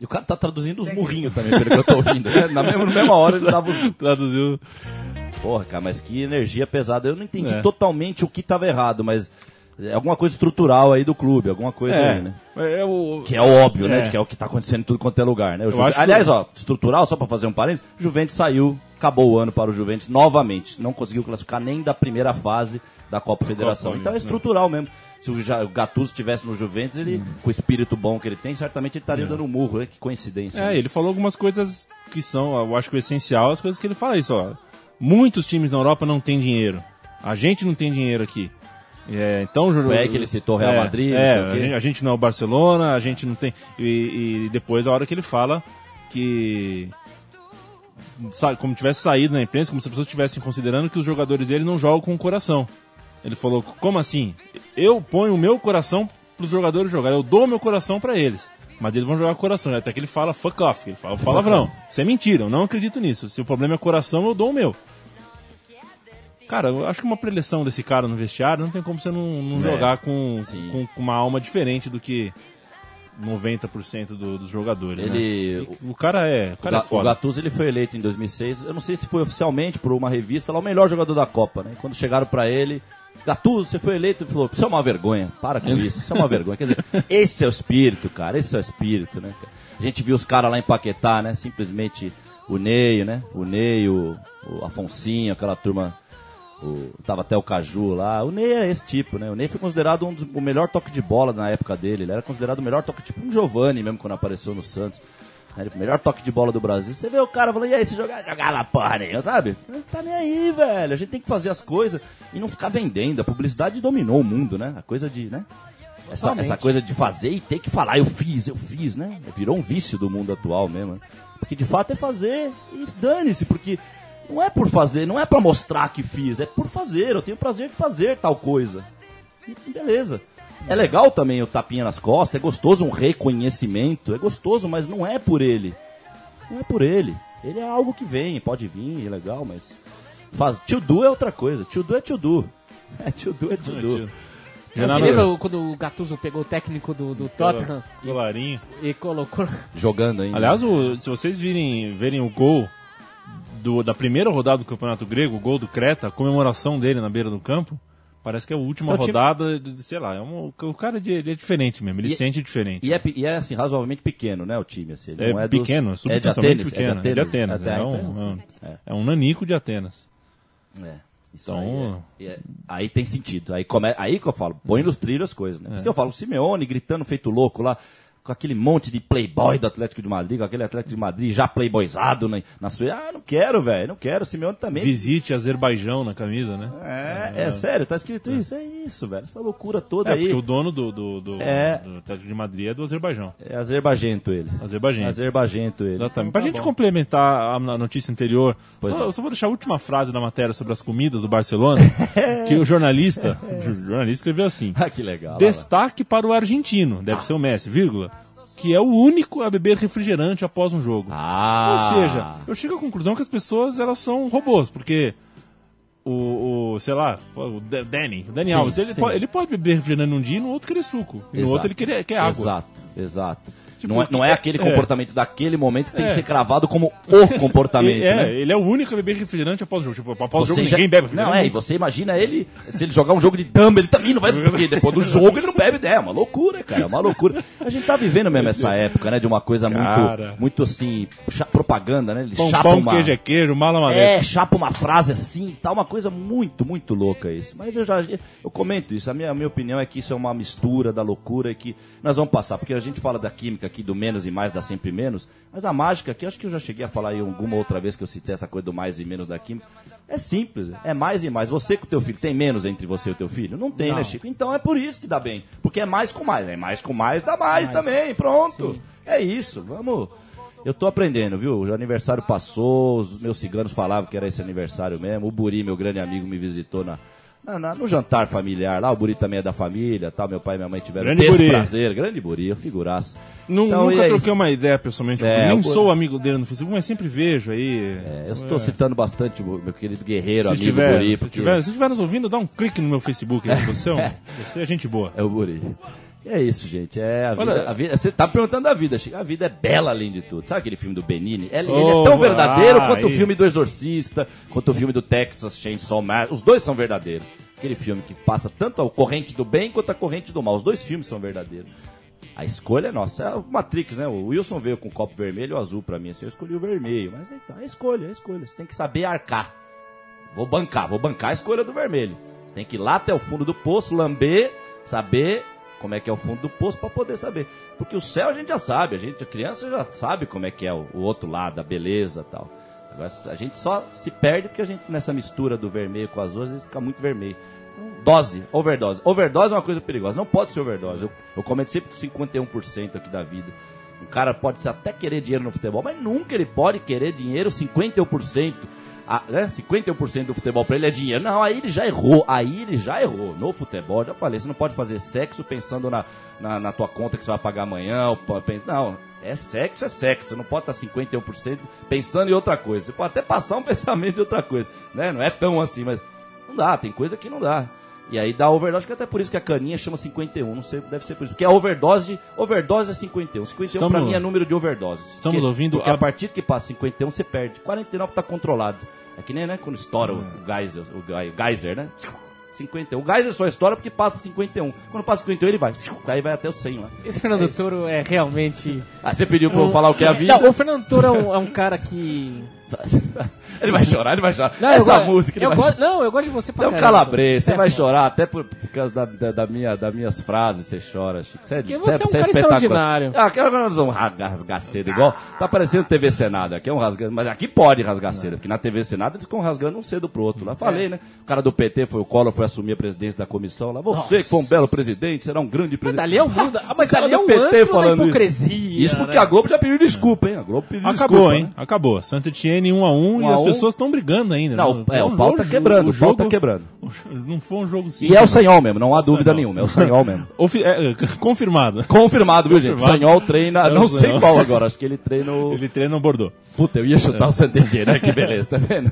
E o cara tá traduzindo os murrinhos também, pelo que eu tô ouvindo. né? [LAUGHS] Na mesma, na mesma hora ele tava. [LAUGHS] Traduziu. Porra, cara, mas que energia pesada. Eu não entendi É. totalmente o que tava errado, mas é alguma coisa estrutural aí do clube, alguma coisa aí, né? É, o, Que é o óbvio, né? É. de Que é o que tá acontecendo em tudo quanto é lugar, né? O Eu Juve- acho que- Aliás, ó, estrutural, só pra fazer um parênteses, Juventus saiu, acabou o ano para o Juventus novamente. Não conseguiu classificar nem da primeira fase da Copa Federação. Copa, então é né? estrutural mesmo. Se o o Gattuso estivesse no Juventus, ele, com o espírito bom que ele tem, certamente ele estaria dando um murro, né? Que coincidência. É, né? ele falou algumas coisas que são, eu acho que o essencial, as coisas que ele fala isso, ó. Muitos times na Europa não têm dinheiro. A gente não tem dinheiro aqui. É, então, Foi aí que ele citou Real é, Madrid, É, o a gente, a gente não é o Barcelona, a gente não tem. E, e depois a hora que ele fala que. Como tivesse saído na imprensa, como se as pessoas estivessem considerando que os jogadores dele não jogam com o coração. Ele falou, como assim? Eu ponho o meu coração pros jogadores jogarem, eu dou o meu coração pra eles. Mas eles vão jogar com o coração. Até que ele fala fuck off, ele fala palavrão. [LAUGHS] Isso é mentira, eu não acredito nisso. Se o problema é coração, eu dou o meu. Cara, eu acho que uma preleção desse cara no vestiário não tem como você não, não É, jogar com, com, com uma alma diferente do que 90% do- dos jogadores. Ele- né? E o cara é, o cara o, é Ga- o foda. Gattuso ele foi eleito em 2006. Eu não sei se foi oficialmente por uma revista lá o melhor jogador da Copa, né? Quando chegaram pra ele, Gattuso, você foi eleito, ele falou: "Isso é uma vergonha. Para com isso. Isso é uma vergonha". Quer dizer, [LAUGHS] esse é o espírito, cara. Esse é o espírito, né? A gente viu os caras lá em Paquetá, né? Simplesmente o Ney, né? O Ney, o, o Afonsinho, aquela turma o- tava até o Caju lá. O Ney é esse tipo, né? O Ney foi considerado um dos, o melhor toque de bola na época dele. Ele era considerado o melhor toque, tipo um Giovani mesmo, quando apareceu no Santos. Né? Melhor toque de bola do Brasil. Você vê o cara falando, e aí, você jogar, jogava porra nenhuma, sabe? Não tá nem aí, velho. A gente tem que fazer as coisas e não ficar vendendo. A publicidade dominou o mundo, né? A coisa de, né? Essa, Totalmente. essa coisa de fazer e ter que falar, eu fiz, eu fiz, né? Virou um vício do mundo atual mesmo. né? Porque de fato é fazer e dane-se, porque não é por fazer, não é pra mostrar que fiz, é por fazer. Eu tenho prazer de fazer tal coisa. E beleza. É legal também o tapinha nas costas, é gostoso um reconhecimento, é gostoso, mas não é por ele. Não é por ele. Ele é algo que vem, pode vir, é legal, mas. Faz... To do é outra coisa. To do é to do. É to do é to do. Você Renato- lembra o- quando o Gattuso pegou o técnico do, do Tottenham e, Colarinho. e colocou... Jogando ainda. Aliás, o- se vocês virem, verem o gol do- da primeira rodada do Campeonato Grego, o gol do Creta, a comemoração dele na beira do campo, parece que é a última É o time- rodada, de, sei lá, é um- o cara de- ele é diferente mesmo, ele E- se sente diferente. E é, pe- e é assim, razoavelmente pequeno, né, o time. Assim, É, é dos- pequeno, é de substancialmente Atenas, pequeno. É de Atenas. Até É, um, foi- é um- É. é nanico de Atenas. É. Então- aí, é- é- aí tem sentido. Aí, come, aí que eu falo, põe nos trilhos as coisas. Né? Por isso que eu falo, o Simeone gritando feito louco lá. Com aquele monte de playboy do Atlético de Madrid, com aquele Atlético de Madrid já playboyzado na, na sua. Ah, não quero, velho, não quero. Simeone também. Visite Azerbaijão na camisa, né? É, é, sério, tá escrito isso, é isso, velho. Essa loucura toda É, aí. porque o dono do, do, do, É. do Atlético de Madrid é do Azerbaijão. É Azerbaijento ele. Azerbaijão. Azerbaijento ele. Exatamente. Pra Então, gente tá bom. complementar a, notícia anterior, só, eu só vou deixar a última frase da matéria sobre as comidas do Barcelona, [LAUGHS] que o jornalista, o jornalista escreveu assim: [LAUGHS] Ah, que legal. Destaque para o argentino, deve ser o Messi, vírgula, que é o único a beber refrigerante após um jogo. Ah. Ou seja, eu chego à conclusão que as pessoas elas são robôs, porque o, o sei lá, o Danny, o Sim, Alves, ele, sim. pode, ele pode beber refrigerante num dia e no outro querer suco. E no Exato. outro ele quer, quer água. Exato, exato. Tipo, não, é, não é é- aquele é. comportamento daquele momento que tem que É. ser cravado como o [LAUGHS] comportamento, é, né? ele é o único a beber refrigerante após o jogo. Tipo, após o jogo já- ninguém bebe Não, refrigerante. é, e você imagina ele, se ele jogar um jogo de dama, ele também não vai, porque [LAUGHS] depois do jogo ele não bebe, né? É uma loucura, cara, é uma loucura. A gente tá vivendo mesmo essa época, né, de uma coisa Cara. muito, muito assim, propaganda, né? Ele Pão, chapa pão, uma... queijo é queijo, mala. É, chapa uma frase assim, tá uma coisa muito, muito louca isso. Mas eu já eu comento isso. A minha, a minha opinião é que isso é uma mistura da loucura e que nós vamos passar, porque a gente fala da química aqui do menos e mais dá sempre menos, mas a mágica aqui, acho que eu já cheguei a falar aí alguma outra vez que eu citei essa coisa do mais e menos da química. É simples, é mais e mais. Você com o teu filho tem menos entre você e o teu filho? Não tem, né, Chico? Então é por isso que dá bem, porque é mais com mais, é mais com mais dá mais, também, pronto. É isso, vamos eu tô aprendendo, viu? O aniversário passou, os meus ciganos falavam que era esse aniversário mesmo. O Buri, meu grande amigo, me visitou na, na- na- no jantar familiar lá. O Buri também é da família, tal. Meu pai e minha mãe tiveram Grande esse prazer. Grande Buri, eu figuraça. Nu- Então, nunca é troquei isso. uma ideia pessoalmente. É. Nem sou amigo dele no Facebook, mas sempre vejo aí. É, eu estou citando bastante o meu querido guerreiro, se amigo estiver, Buri, se porque estiver, se estiver nos ouvindo, dá um clique no meu Facebook. aí. [LAUGHS] Você é, um, você é gente boa. é o Buri. E é isso, gente. É a vida, Olha- a vida- Você tá perguntando da vida, Chico. A vida é bela além de tudo. Sabe aquele filme do Benini? Ele, ele Oh, é tão verdadeiro ah, quanto o aí. filme do Exorcista, quanto o filme do Texas Chainsaw Massacre. Os dois são verdadeiros. Aquele filme que passa tanto a corrente do bem quanto a corrente do mal. Os dois filmes são verdadeiros. A escolha é nossa. É o Matrix, né? O Wilson veio com o copo vermelho e o azul pra mim. Assim, eu escolhi o vermelho. Mas então, é escolha, é escolha. Você tem que saber arcar. Vou bancar, vou bancar a escolha do vermelho. Você tem que ir lá até o fundo do poço, lamber, saber como é que é o fundo do poço pra poder saber. Porque o céu a gente já sabe, a gente, a criança já sabe como é que é o, o outro lado, a beleza tal. Agora, a gente só se perde porque a gente, nessa mistura do vermelho com azul, às vezes fica muito vermelho. Então, Dose, overdose. Overdose é uma coisa perigosa. Não pode ser overdose. Eu, eu comento sempre 51% aqui da vida. Um cara pode até querer dinheiro no futebol, mas nunca ele pode querer dinheiro 51%. Ah, né? 51% do futebol pra ele é dinheiro. Não, aí ele já errou. Aí ele já errou. No futebol, já falei, você não pode fazer sexo pensando na, na, na tua conta que você vai pagar amanhã. Não, é sexo, é sexo. Você não pode estar 51% pensando em outra coisa. Você pode até passar um [LAUGHS] pensamento de outra coisa. Né? Não é tão assim, mas não dá, tem coisa que não dá. E aí dá overdose, que é até por isso que a caninha chama 51, não sei, deve ser por isso. Porque a overdose, overdose é 51. 51 pra Estamos- mim é número de overdose. Estamos Porque- ouvindo Porque a- a partir que passa 51 você perde. 49 tá controlado. É que nem, né, quando estoura o geyser, o geyser, né? 51. O geyser só estoura porque passa 51. Quando passa 51 ele vai, aí vai até o 100 lá. Esse Fernando Toro é realmente. Ah, você pediu pra eu falar o que é a vida? Não, o Fernando Toro é um, é um cara que. [LAUGHS] ele vai chorar, ele vai chorar. Não, Essa eu música ele eu vai gosto- Não, eu gosto de você pra Você é um calabres, você É, vai chorar até por, por causa da, da, da minha, das minhas frases, você chora, Chico. Você é, Porque você é um cara extraordinário. Ah, aqui agora nós vamos rasgar, rasgar cedo, igual. Tá parecendo TV Senado, aqui é um rasgando, mas aqui pode rasgar cedo, porque na TV Senado eles ficam rasgando um cedo pro outro. Lá É. falei, né? O cara do PT foi o Collor, foi assumir a presidência da comissão lá. Você que foi um belo presidente, será um grande Mas presidente. dali é o mundo. [LAUGHS] Ah, mas O cara ali é do um PT falando isso. hipocrisia. Isso porque né? a Globo já pediu desculpa, hein? A Globo pediu Acabou, desculpa. hein? né? Acabou. Santa Etienne 1 a 1 Um e a as um. Pessoas estão brigando ainda. Não, né? é, Foi o pau tá quebrando, o pau jogo- tá quebrando. [LAUGHS] Não foi um jogo E simples. é o não. Sanhol mesmo, não há dúvida nenhuma, é o Sanhol mesmo. [LAUGHS] É, é, confirmado. Confirmado, viu, gente? Sanhol treina, É o não sei qual agora, acho que ele treina o... Ele treina no Bordeaux. Puta, eu ia chutar o Santander, né? Que beleza, tá vendo?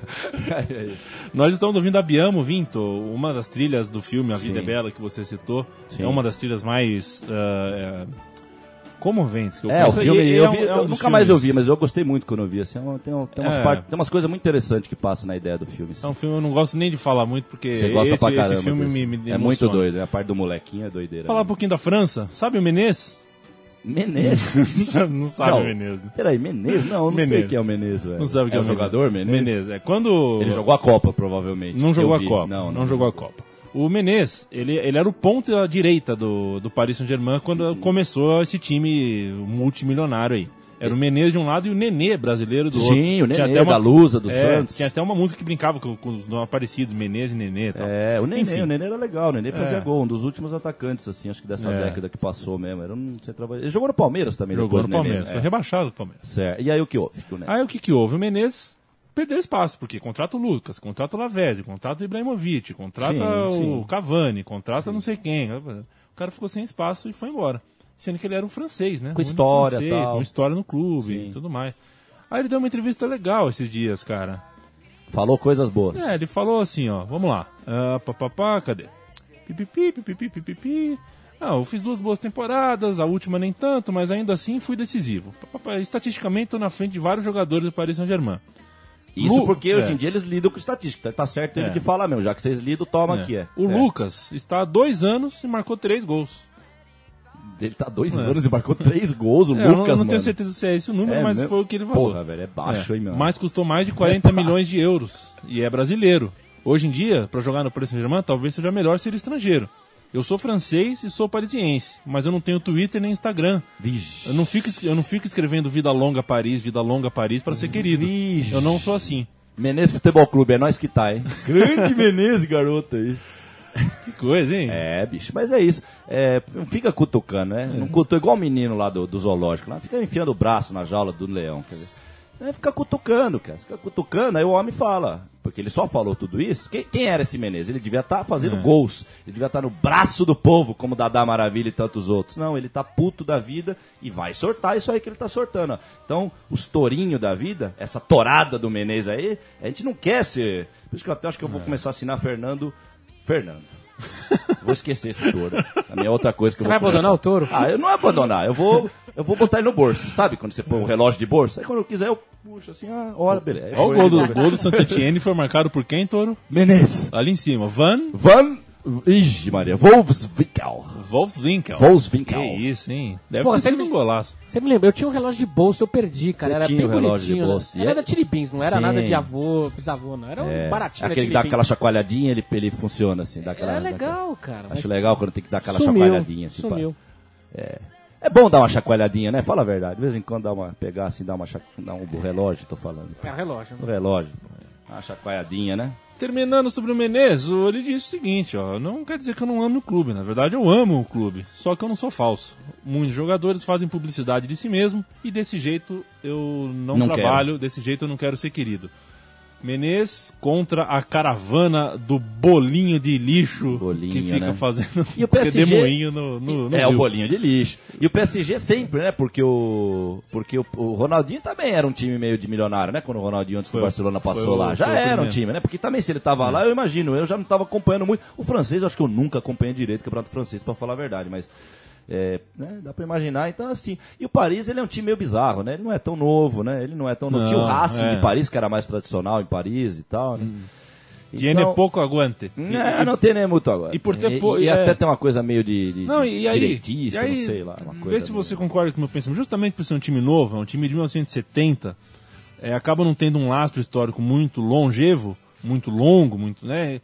[LAUGHS] Nós estamos ouvindo a Biamo Vinto, uma das trilhas do filme A Vida Sim. é Bela que você citou. Sim. É uma das trilhas mais é, comoventes que eu É, o filme, E- e eu, é um- vi- é um eu nunca mais eu vi, mas eu gostei muito quando eu vi, assim, é tem, tem umas É. tem umas coisas muito interessantes que passam na ideia do filme. assim. É um filme eu não gosto nem de falar muito, porque Você gosta esse, pra caramba esse filme me, me É muito doido, a parte do molequinho é doideira. Falar um pouquinho da França. Sabe o Menezes? Menezes? [LAUGHS] não sabe Não. o Menezes. né? Peraí, Menezes? Não, eu não sei Menezes. quem é o Menezes, velho. Não sabe o que é, é o jogador, Menezes? Menezes. É quando... Ele jogou a Copa, provavelmente. Não jogou eu a vi. Copa. Não, Não, não, jogou a Copa. O Menez, ele, ele era o ponto à direita do, do Paris Saint-Germain quando começou esse time multimilionário aí. Era o Menez de um lado e o Nenê brasileiro do outro. Sim, o Tinha Nenê até da Lusa, do é, Santos. Tinha até uma música que brincava com, com os aparecidos, Menez e Nenê e tal. É, o Nenê, Enfim. o Nenê era legal, o Nenê fazia É. gol, um dos últimos atacantes, assim, acho que dessa É. década que passou mesmo. Era um. Ele jogou no Palmeiras também, Jogou no o Nenê, Palmeiras, é. foi rebaixado do Palmeiras. Certo. E aí o que houve? Que o Nenê- Aí o que que houve? O Menezes perdeu espaço, porque contrata o Lucas, contrata o Lavezzi, contrata o Ibrahimovic, contrata Sim, o sim. Cavani, contrata não sei quem. O cara ficou sem espaço e foi embora. Sendo que ele era um francês, né? Com Um história, francês, tal. Com história no clube Sim. e tudo mais. Aí ele deu uma entrevista legal esses dias, cara. Falou coisas boas. É, ele falou assim, ó, vamos lá. Papapá, cadê? Pipipi, pipipi, pipipi. Ah, eu fiz duas boas temporadas, a última nem tanto, mas ainda assim fui decisivo. Estatisticamente, tô na frente de vários jogadores do Paris Saint-Germain. Isso Lu- porque é. hoje em dia eles lidam com estatística. Tá certo ele É. de falar mesmo, já que vocês lidam, toma aqui. É. O É. Lucas está há dois anos e marcou três gols. Ele tá dois anos e marcou três gols, o É, eu não, Lucas, eu não mano. tenho certeza se é esse o número, É mas mesmo? foi o que ele falou. Porra, velho, é baixo, É. hein, meu? Mas custou mais de 40 milhões de euros. E é brasileiro. Hoje em dia, pra jogar no Paris Saint-Germain, talvez seja melhor ser estrangeiro. Eu sou francês e sou parisiense, mas eu não tenho Twitter nem Instagram. Vixe. Eu não fico, eu não fico escrevendo Vida Longa Paris, Vida Longa Paris para ser querido. Vixe. Eu não sou assim. Menezes Futebol Clube, é nós que tá, hein? [LAUGHS] Grande Menezes, garoto aí. Que coisa, hein? É, bicho, mas é isso. É, não fica cutucando, né? Não cutuca igual o menino lá do, do zoológico, lá fica enfiando o braço na jaula do leão, quer dizer. É, fica cutucando, cara. Fica cutucando, aí o homem fala. Porque ele só falou tudo isso. Quem, quem era esse Menezes? Ele devia estar fazendo gols. Ele devia estar no braço do povo, como Dadá Maravilha e tantos outros. Não, ele tá puto da vida e vai sortar isso aí que ele tá sortando. ó. Então, os tourinhos da vida, essa torada do Menezes aí, a gente não quer ser. Por isso que eu até acho que eu vou começar a assinar Fernando. Fernando. Vou esquecer esse touro. A minha outra coisa que Você eu vai vou abandonar começar- o touro? Ah, eu não vou abandonar. Eu vou, eu vou botar ele no bolso. Sabe quando você põe o relógio de bolso? Aí quando eu quiser eu puxo assim, ah, hora, beleza. Olha o gol do, gol do Sant'Etienne foi marcado por quem, Toro? Menezes. Ali em cima, Van Van. Ixi, Maria. Wolfswinkel. Wolfswinkel. Wolfswinkel. Que isso, hein? Deve Pô, ter você sido me- um golaço. Você me lembra, eu tinha um relógio de bolso, eu perdi, cara. Você era tinha bem um relógio de bonitinho. bolso, Né? Era é- da Tilibins, não era Sim. nada de avô, bisavô, não. Era É, um baratinho. aquele que dá aquela chacoalhadinha, ele, ele funciona assim. Dá aquela, Era dá legal, cara. aquela- Acho legal quando tem que dar aquela sumiu, chacoalhadinha. Assim, pá. Sumiu. É bom dar uma chacoalhadinha, né? Fala a verdade. De vez em quando dá uma, pegar assim, dar uma chac... dar um relógio, tô falando. É relógio. O relógio. Uma chacoalhadinha, né? Terminando sobre o Menezes, o- ele disse o seguinte, ó, não quer dizer que eu não ame o clube, na verdade eu amo o clube, só que eu não sou falso. Muitos jogadores fazem publicidade de si mesmo e desse jeito eu não, Não trabalho, desse jeito eu não quero ser querido. Menezes contra a caravana do bolinho de lixo Bolinho, que fica né? fazendo E o PSG no, no, no é, o Rio. bolinho de lixo. E o PSG sempre, né? Porque o porque o, o Ronaldinho também era um time meio de milionário, né? Quando o Ronaldinho antes o Foi- Barcelona passou o- lá. Já o era um time, né? Porque também se ele tava lá, eu imagino, eu já não tava acompanhando muito. O francês, eu acho que eu nunca acompanhei direito o Campeonato Francês, pra falar a verdade, mas... É, né, dá pra imaginar, então assim. E o Paris, ele é um time meio bizarro, né? Ele não é tão novo, né? Ele não é tão novo. Tinha o Racing é. de Paris, que era mais tradicional em Paris e tal, né? Tiene Então- pouco aguante. Não, não tem nem muito agora. e por ter e, po- e é. até tem uma coisa meio de, de Não, e aí, direitista, e aí não sei lá. Uma coisa vê se meio- você concorda com o meu pensamento. Justamente por ser um time novo, é um time de 1970, é, acaba não tendo um lastro histórico muito longevo, muito longo, muito, né?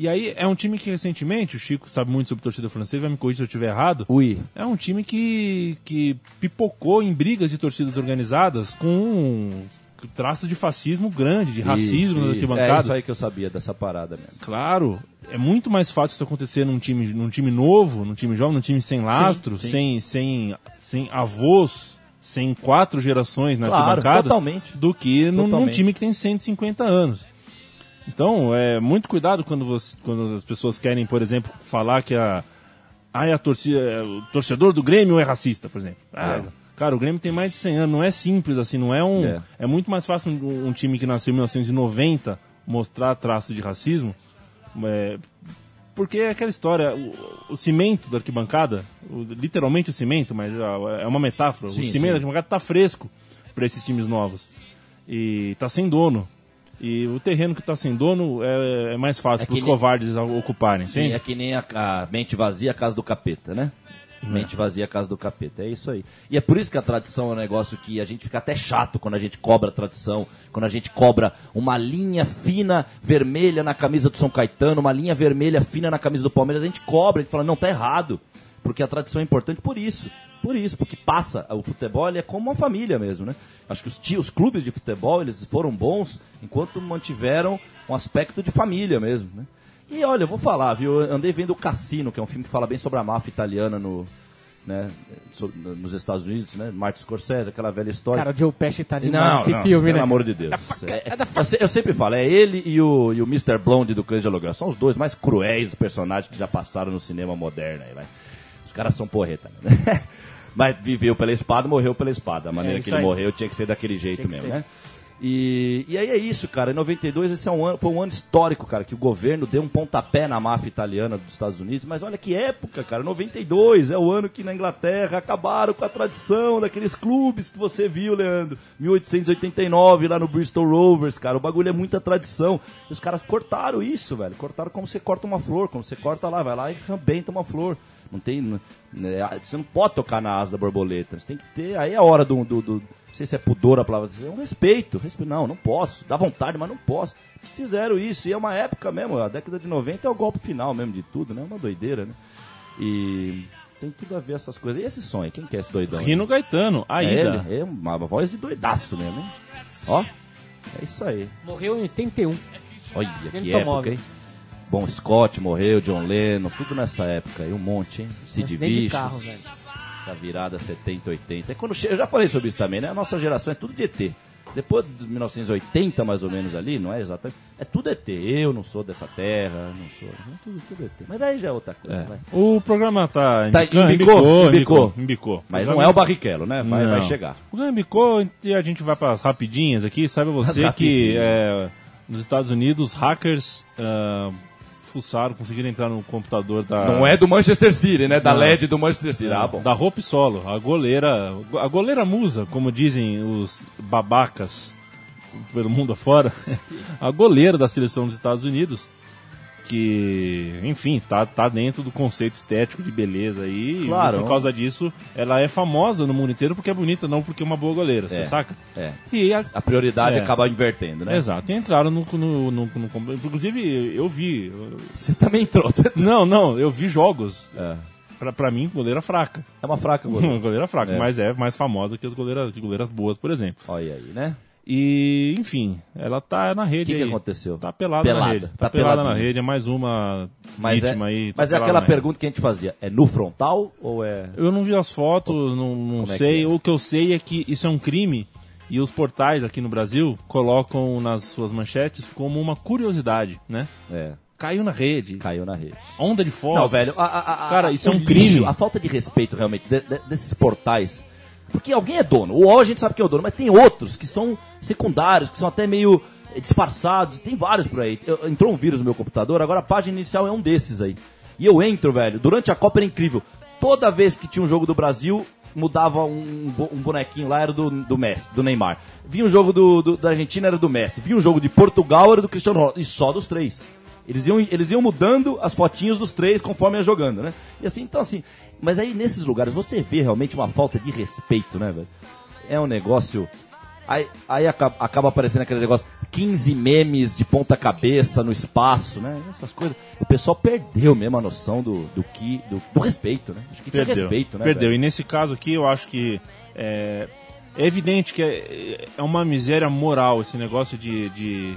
E aí é um time que recentemente, o Chico sabe muito sobre torcida francesa, vai me corrigir se eu estiver errado. Ui. É um time que, que pipocou em brigas de torcidas organizadas com traços de fascismo grande, de racismo nas Isso, isso. É arquibancadas. isso aí que eu sabia dessa parada mesmo. Claro, é muito mais fácil isso acontecer num time, num time novo, num time jovem, num time sem lastro, sim. Sem, sem, sem avós, sem quatro gerações na Claro, arquibancada, totalmente. do que num, num Totalmente. time que tem 150 anos. Então, é muito cuidado quando, você, quando as pessoas querem, por exemplo, falar que a, é a torcida, é, o torcedor do Grêmio é racista, por exemplo. Ah, Cara, o Grêmio tem mais de 100 anos, não é simples assim, não é um. É. É, muito mais fácil um, um time que nasceu em 1990 mostrar traços de racismo. é, porque é aquela história, o, o cimento da arquibancada, o- literalmente o cimento, mas é uma metáfora, Sim, o cimento sim. da arquibancada tá fresco para esses times novos. E tá sem dono. E o terreno que tá sem dono é, é mais fácil É para os nem- covardes ocuparem, Sim, entende? é que nem a, a mente vazia, a casa do capeta, né? Mente vazia, casa do capeta. É isso aí. E é por isso que a tradição é um negócio que a gente fica até chato quando a gente cobra a tradição, quando a gente cobra uma linha fina vermelha na camisa do São Caetano, uma linha vermelha fina na camisa do Palmeiras. A gente cobra, a gente fala, não, tá errado. Porque a tradição é importante por isso. Por isso, porque passa. O futebol ele é como uma família mesmo, né? Acho que os, ti- os clubes de futebol eles foram bons enquanto mantiveram um aspecto de família mesmo, né? E olha, eu vou falar, viu? Eu andei vendo o Cassino, que é um filme que fala bem sobre a máfia italiana no, né, nos Estados Unidos, né? Martin Scorsese, aquela velha história. Cara, o Joe Pesci tá demais Não, nesse não, filme, pelo né? amor de Deus. É- é- eu, se- eu sempre falo, é ele e o, e o Mr. Blonde do Cães de Aluguel. São os dois mais cruéis personagens que já passaram no cinema moderno. Aí, vai. Os caras são porreta. Né? [LAUGHS] Mas viveu pela espada, morreu pela espada. A maneira isso que ele aí. morreu tinha que ser daquele jeito mesmo, ser. né? E, e aí é isso, cara. Em 92 esse é um ano, foi um ano histórico, cara, que o governo deu um pontapé na máfia italiana dos Estados Unidos. Mas olha que época, cara. 92 é o ano que na Inglaterra acabaram com a tradição daqueles clubes que você viu, Leandro. 1889 lá no Bristol Rovers, cara. O bagulho é muita tradição. E os caras cortaram isso, velho. Cortaram como você corta uma flor, como você corta lá, vai lá e arrebenta uma flor. Não tem. né, Você não pode tocar na asa da borboleta. Você tem que ter. Aí é a hora do. do, do não sei se é pudor a palavra, é um respeito, respeito. Não, não posso. Dá vontade, mas não posso. Fizeram isso. E é uma época mesmo. A década de 90 é o golpe final mesmo de tudo, né? É uma doideira, né? E. Tem tudo a ver essas coisas. E esse som aí? Quem que é esse doidão? aí? Rino Gaetano, É Aida. ele? É uma voz de doidaço mesmo, hein? Ó. É isso aí. Morreu em 81. Olha que época, hein? Bom Scott morreu, John Lennon, tudo nessa época aí, um monte, hein? Sid Vicious, carro, velho. essa virada 70, 80. É quando che- Eu já falei sobre isso também, né? A nossa geração é tudo de ET. Depois de 1980, mais ou menos ali, não é exatamente. É tudo ET. Eu não sou dessa terra, não sou. É tudo, tudo ET. Mas aí já é outra coisa, vai. O programa tá, Tá, embicou, embicou, embicou. embicou, embicou. Mas não é o Barrichello, né? Vai, vai chegar. O programa embicou e a gente vai para as rapidinhas aqui. Saiba você que é, nos Estados Unidos, hackers ah, fuçaram, conseguiram entrar no computador da... Não é do Manchester City, né? Da Não. LED do Manchester City. Ah, bom. Da Hope Solo, a goleira, a goleira musa, como dizem os babacas pelo mundo afora, [LAUGHS] a goleira da seleção dos Estados Unidos, que, enfim, tá, tá dentro do conceito estético de beleza aí, Claro. e por causa disso, ela é famosa no mundo inteiro porque é bonita, não porque é uma boa goleira, você É. saca? É. E a, A prioridade É. acaba invertendo, né? Exato, e entraram no, no, no, no- Inclusive, eu vi. Você também entrou. [LAUGHS] Não, não, eu vi jogos. É. Pra, pra mim, goleira fraca. É uma fraca goleira. [LAUGHS] goleira fraca, É. mas é mais famosa que as goleiras, que goleiras boas, por exemplo. Olha aí, né? E, enfim, ela tá na rede Que que aí. aconteceu? Tá pelada, Pelada, na rede. Tá, tá pelada na peladinha. rede, é mais uma Mas é, vítima aí. tá mas é pelada aquela na pergunta que a gente fazia. É no frontal ou é... Eu não vi as fotos, não, não Como é sei. que é? O que eu sei é que isso é um crime e os portais aqui no Brasil colocam nas suas manchetes como uma curiosidade, né? É, Caiu na rede, caiu na rede. onda de fotos. Não, velho, a, a- a- Cara, isso é o um lixo, crime. A falta de respeito, realmente, de- de- desses portais. Porque alguém é dono. O a gente sabe que é o dono, mas tem outros que são secundários, que são até meio eh, disfarçados. Tem vários por aí. Eu- entrou um vírus no meu computador, agora a página inicial é um desses aí. E eu entro, velho. Durante a Copa era incrível. Toda vez que tinha um jogo do Brasil, mudava um, um bonequinho lá, era do, do Messi, do Neymar. Vinha um jogo do, do- da Argentina, era do Messi. Vinha um jogo de Portugal, era do Cristiano Ronaldo. E só dos três. Eles iam, eles iam mudando as fotinhos dos três conforme ia jogando, né? E assim, então assim. Mas aí nesses lugares você vê realmente uma falta de respeito, né, velho? É um negócio. Aí, aí acaba, acaba aparecendo aquele negócio, 15 memes de ponta cabeça no espaço, né? Essas coisas. O pessoal perdeu mesmo a noção do, do que. Do, do respeito, né? Acho que isso Perdeu. é respeito, né? Perdeu. velho? E nesse caso aqui, eu acho que é, é evidente que é, é uma miséria moral esse negócio de, de,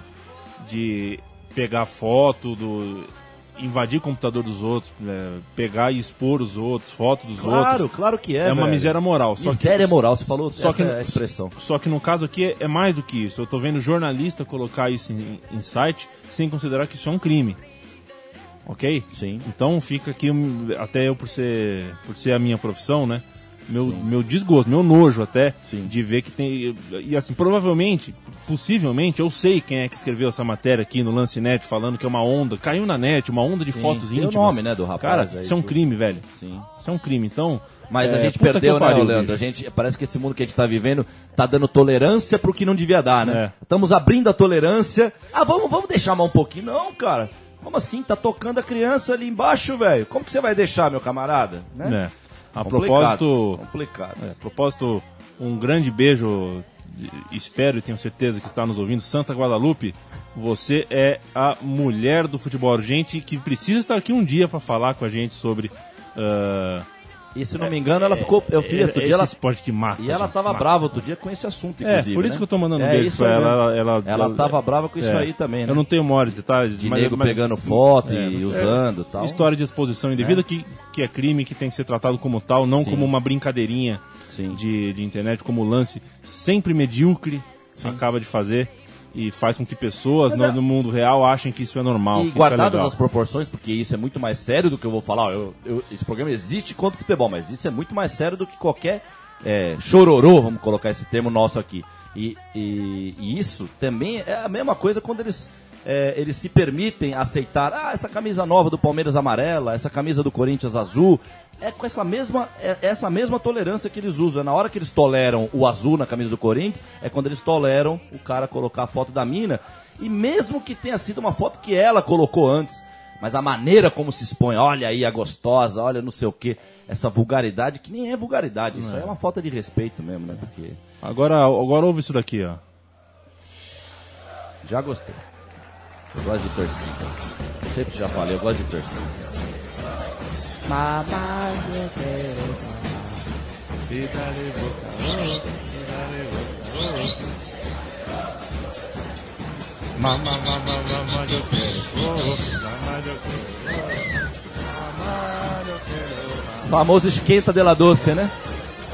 de pegar foto do. invadir o computador dos outros, é, pegar e expor os outros, fotos dos Claro, outros. claro que é. É, uma velho. miséria moral. Só Miséria que, moral, você falou só essa que- é a expressão. Só que no caso aqui é, mais do que isso. Eu tô vendo jornalista colocar isso em, em site sem considerar que isso é um crime. Ok? Sim. Então fica aqui, até eu por ser, por ser a minha profissão, né? Meu, meu desgosto, meu nojo até, Sim. de ver que tem. E assim, provavelmente, possivelmente, eu sei quem é que escreveu essa matéria aqui no Lance Net, falando que é uma onda, caiu na net, uma onda de fotos Tem o íntimas. nome, né, do rapaz Cara, aí, isso é um crime, velho. Sim. Isso é um crime. Então. Mas a é, gente puta que perdeu, eu né, pariu, Leandro? A gente, parece que esse mundo que a gente tá vivendo tá dando tolerância pro que não devia dar, né? É. Estamos abrindo a tolerância. Ah, vamos, vamos deixar mais um pouquinho. Não, cara. Como assim? Tá tocando a criança ali embaixo, velho. Como que você vai deixar, meu camarada? Né? É. A Complicado, propósito, Complicado. é, a propósito, um grande beijo, espero e tenho certeza que está nos ouvindo, Santa Guadalupe. Você é a mulher do futebol urgente que precisa estar aqui um dia para falar com a gente sobre. ah, E se não me engano, ela ficou. Eu vi outro esse dia ela. esporte que mata. E ela tava mata. brava outro dia com esse assunto, É, inclusive. por isso né? que eu tô mandando um É, beijo pra aí ela. Ela, ela, Ela tava brava com isso é, aí também, né? Eu não tenho maiores detalhes. De mas- nego mas- pegando foto É, e é, usando e tal. História de exposição indevida que, que é crime, que tem que ser tratado como tal, não Sim. como uma brincadeirinha Sim. de, de internet, como lance sempre medíocre acaba de fazer e faz com que pessoas no, é- no mundo real achem que isso é normal. E é guardadas legal. as proporções, porque isso é muito mais sério do que eu vou falar. eu- eu- esse programa existe contra o futebol, mas isso é muito mais sério do que qualquer é, chororô, vamos colocar esse termo nosso aqui. E, e- e isso também é a mesma coisa quando eles, é, eles se permitem aceitar, ah, essa camisa nova do Palmeiras amarela, essa camisa do Corinthians azul. É com essa mesma, é essa mesma tolerância que eles usam. É na hora que eles toleram o azul na camisa do Corinthians, é quando eles toleram o cara colocar a foto da mina. E mesmo que tenha sido uma foto que ela colocou antes, mas a maneira como se expõe, olha aí a gostosa, olha não sei o que, essa vulgaridade que nem é vulgaridade, isso aí é uma falta de respeito mesmo, né? Porque Agora, agora ouve isso daqui, ó. já gostei. Eu gosto de torcida. Eu sempre já falei, eu gosto de torcida. Famoso esquenta de la doce, né?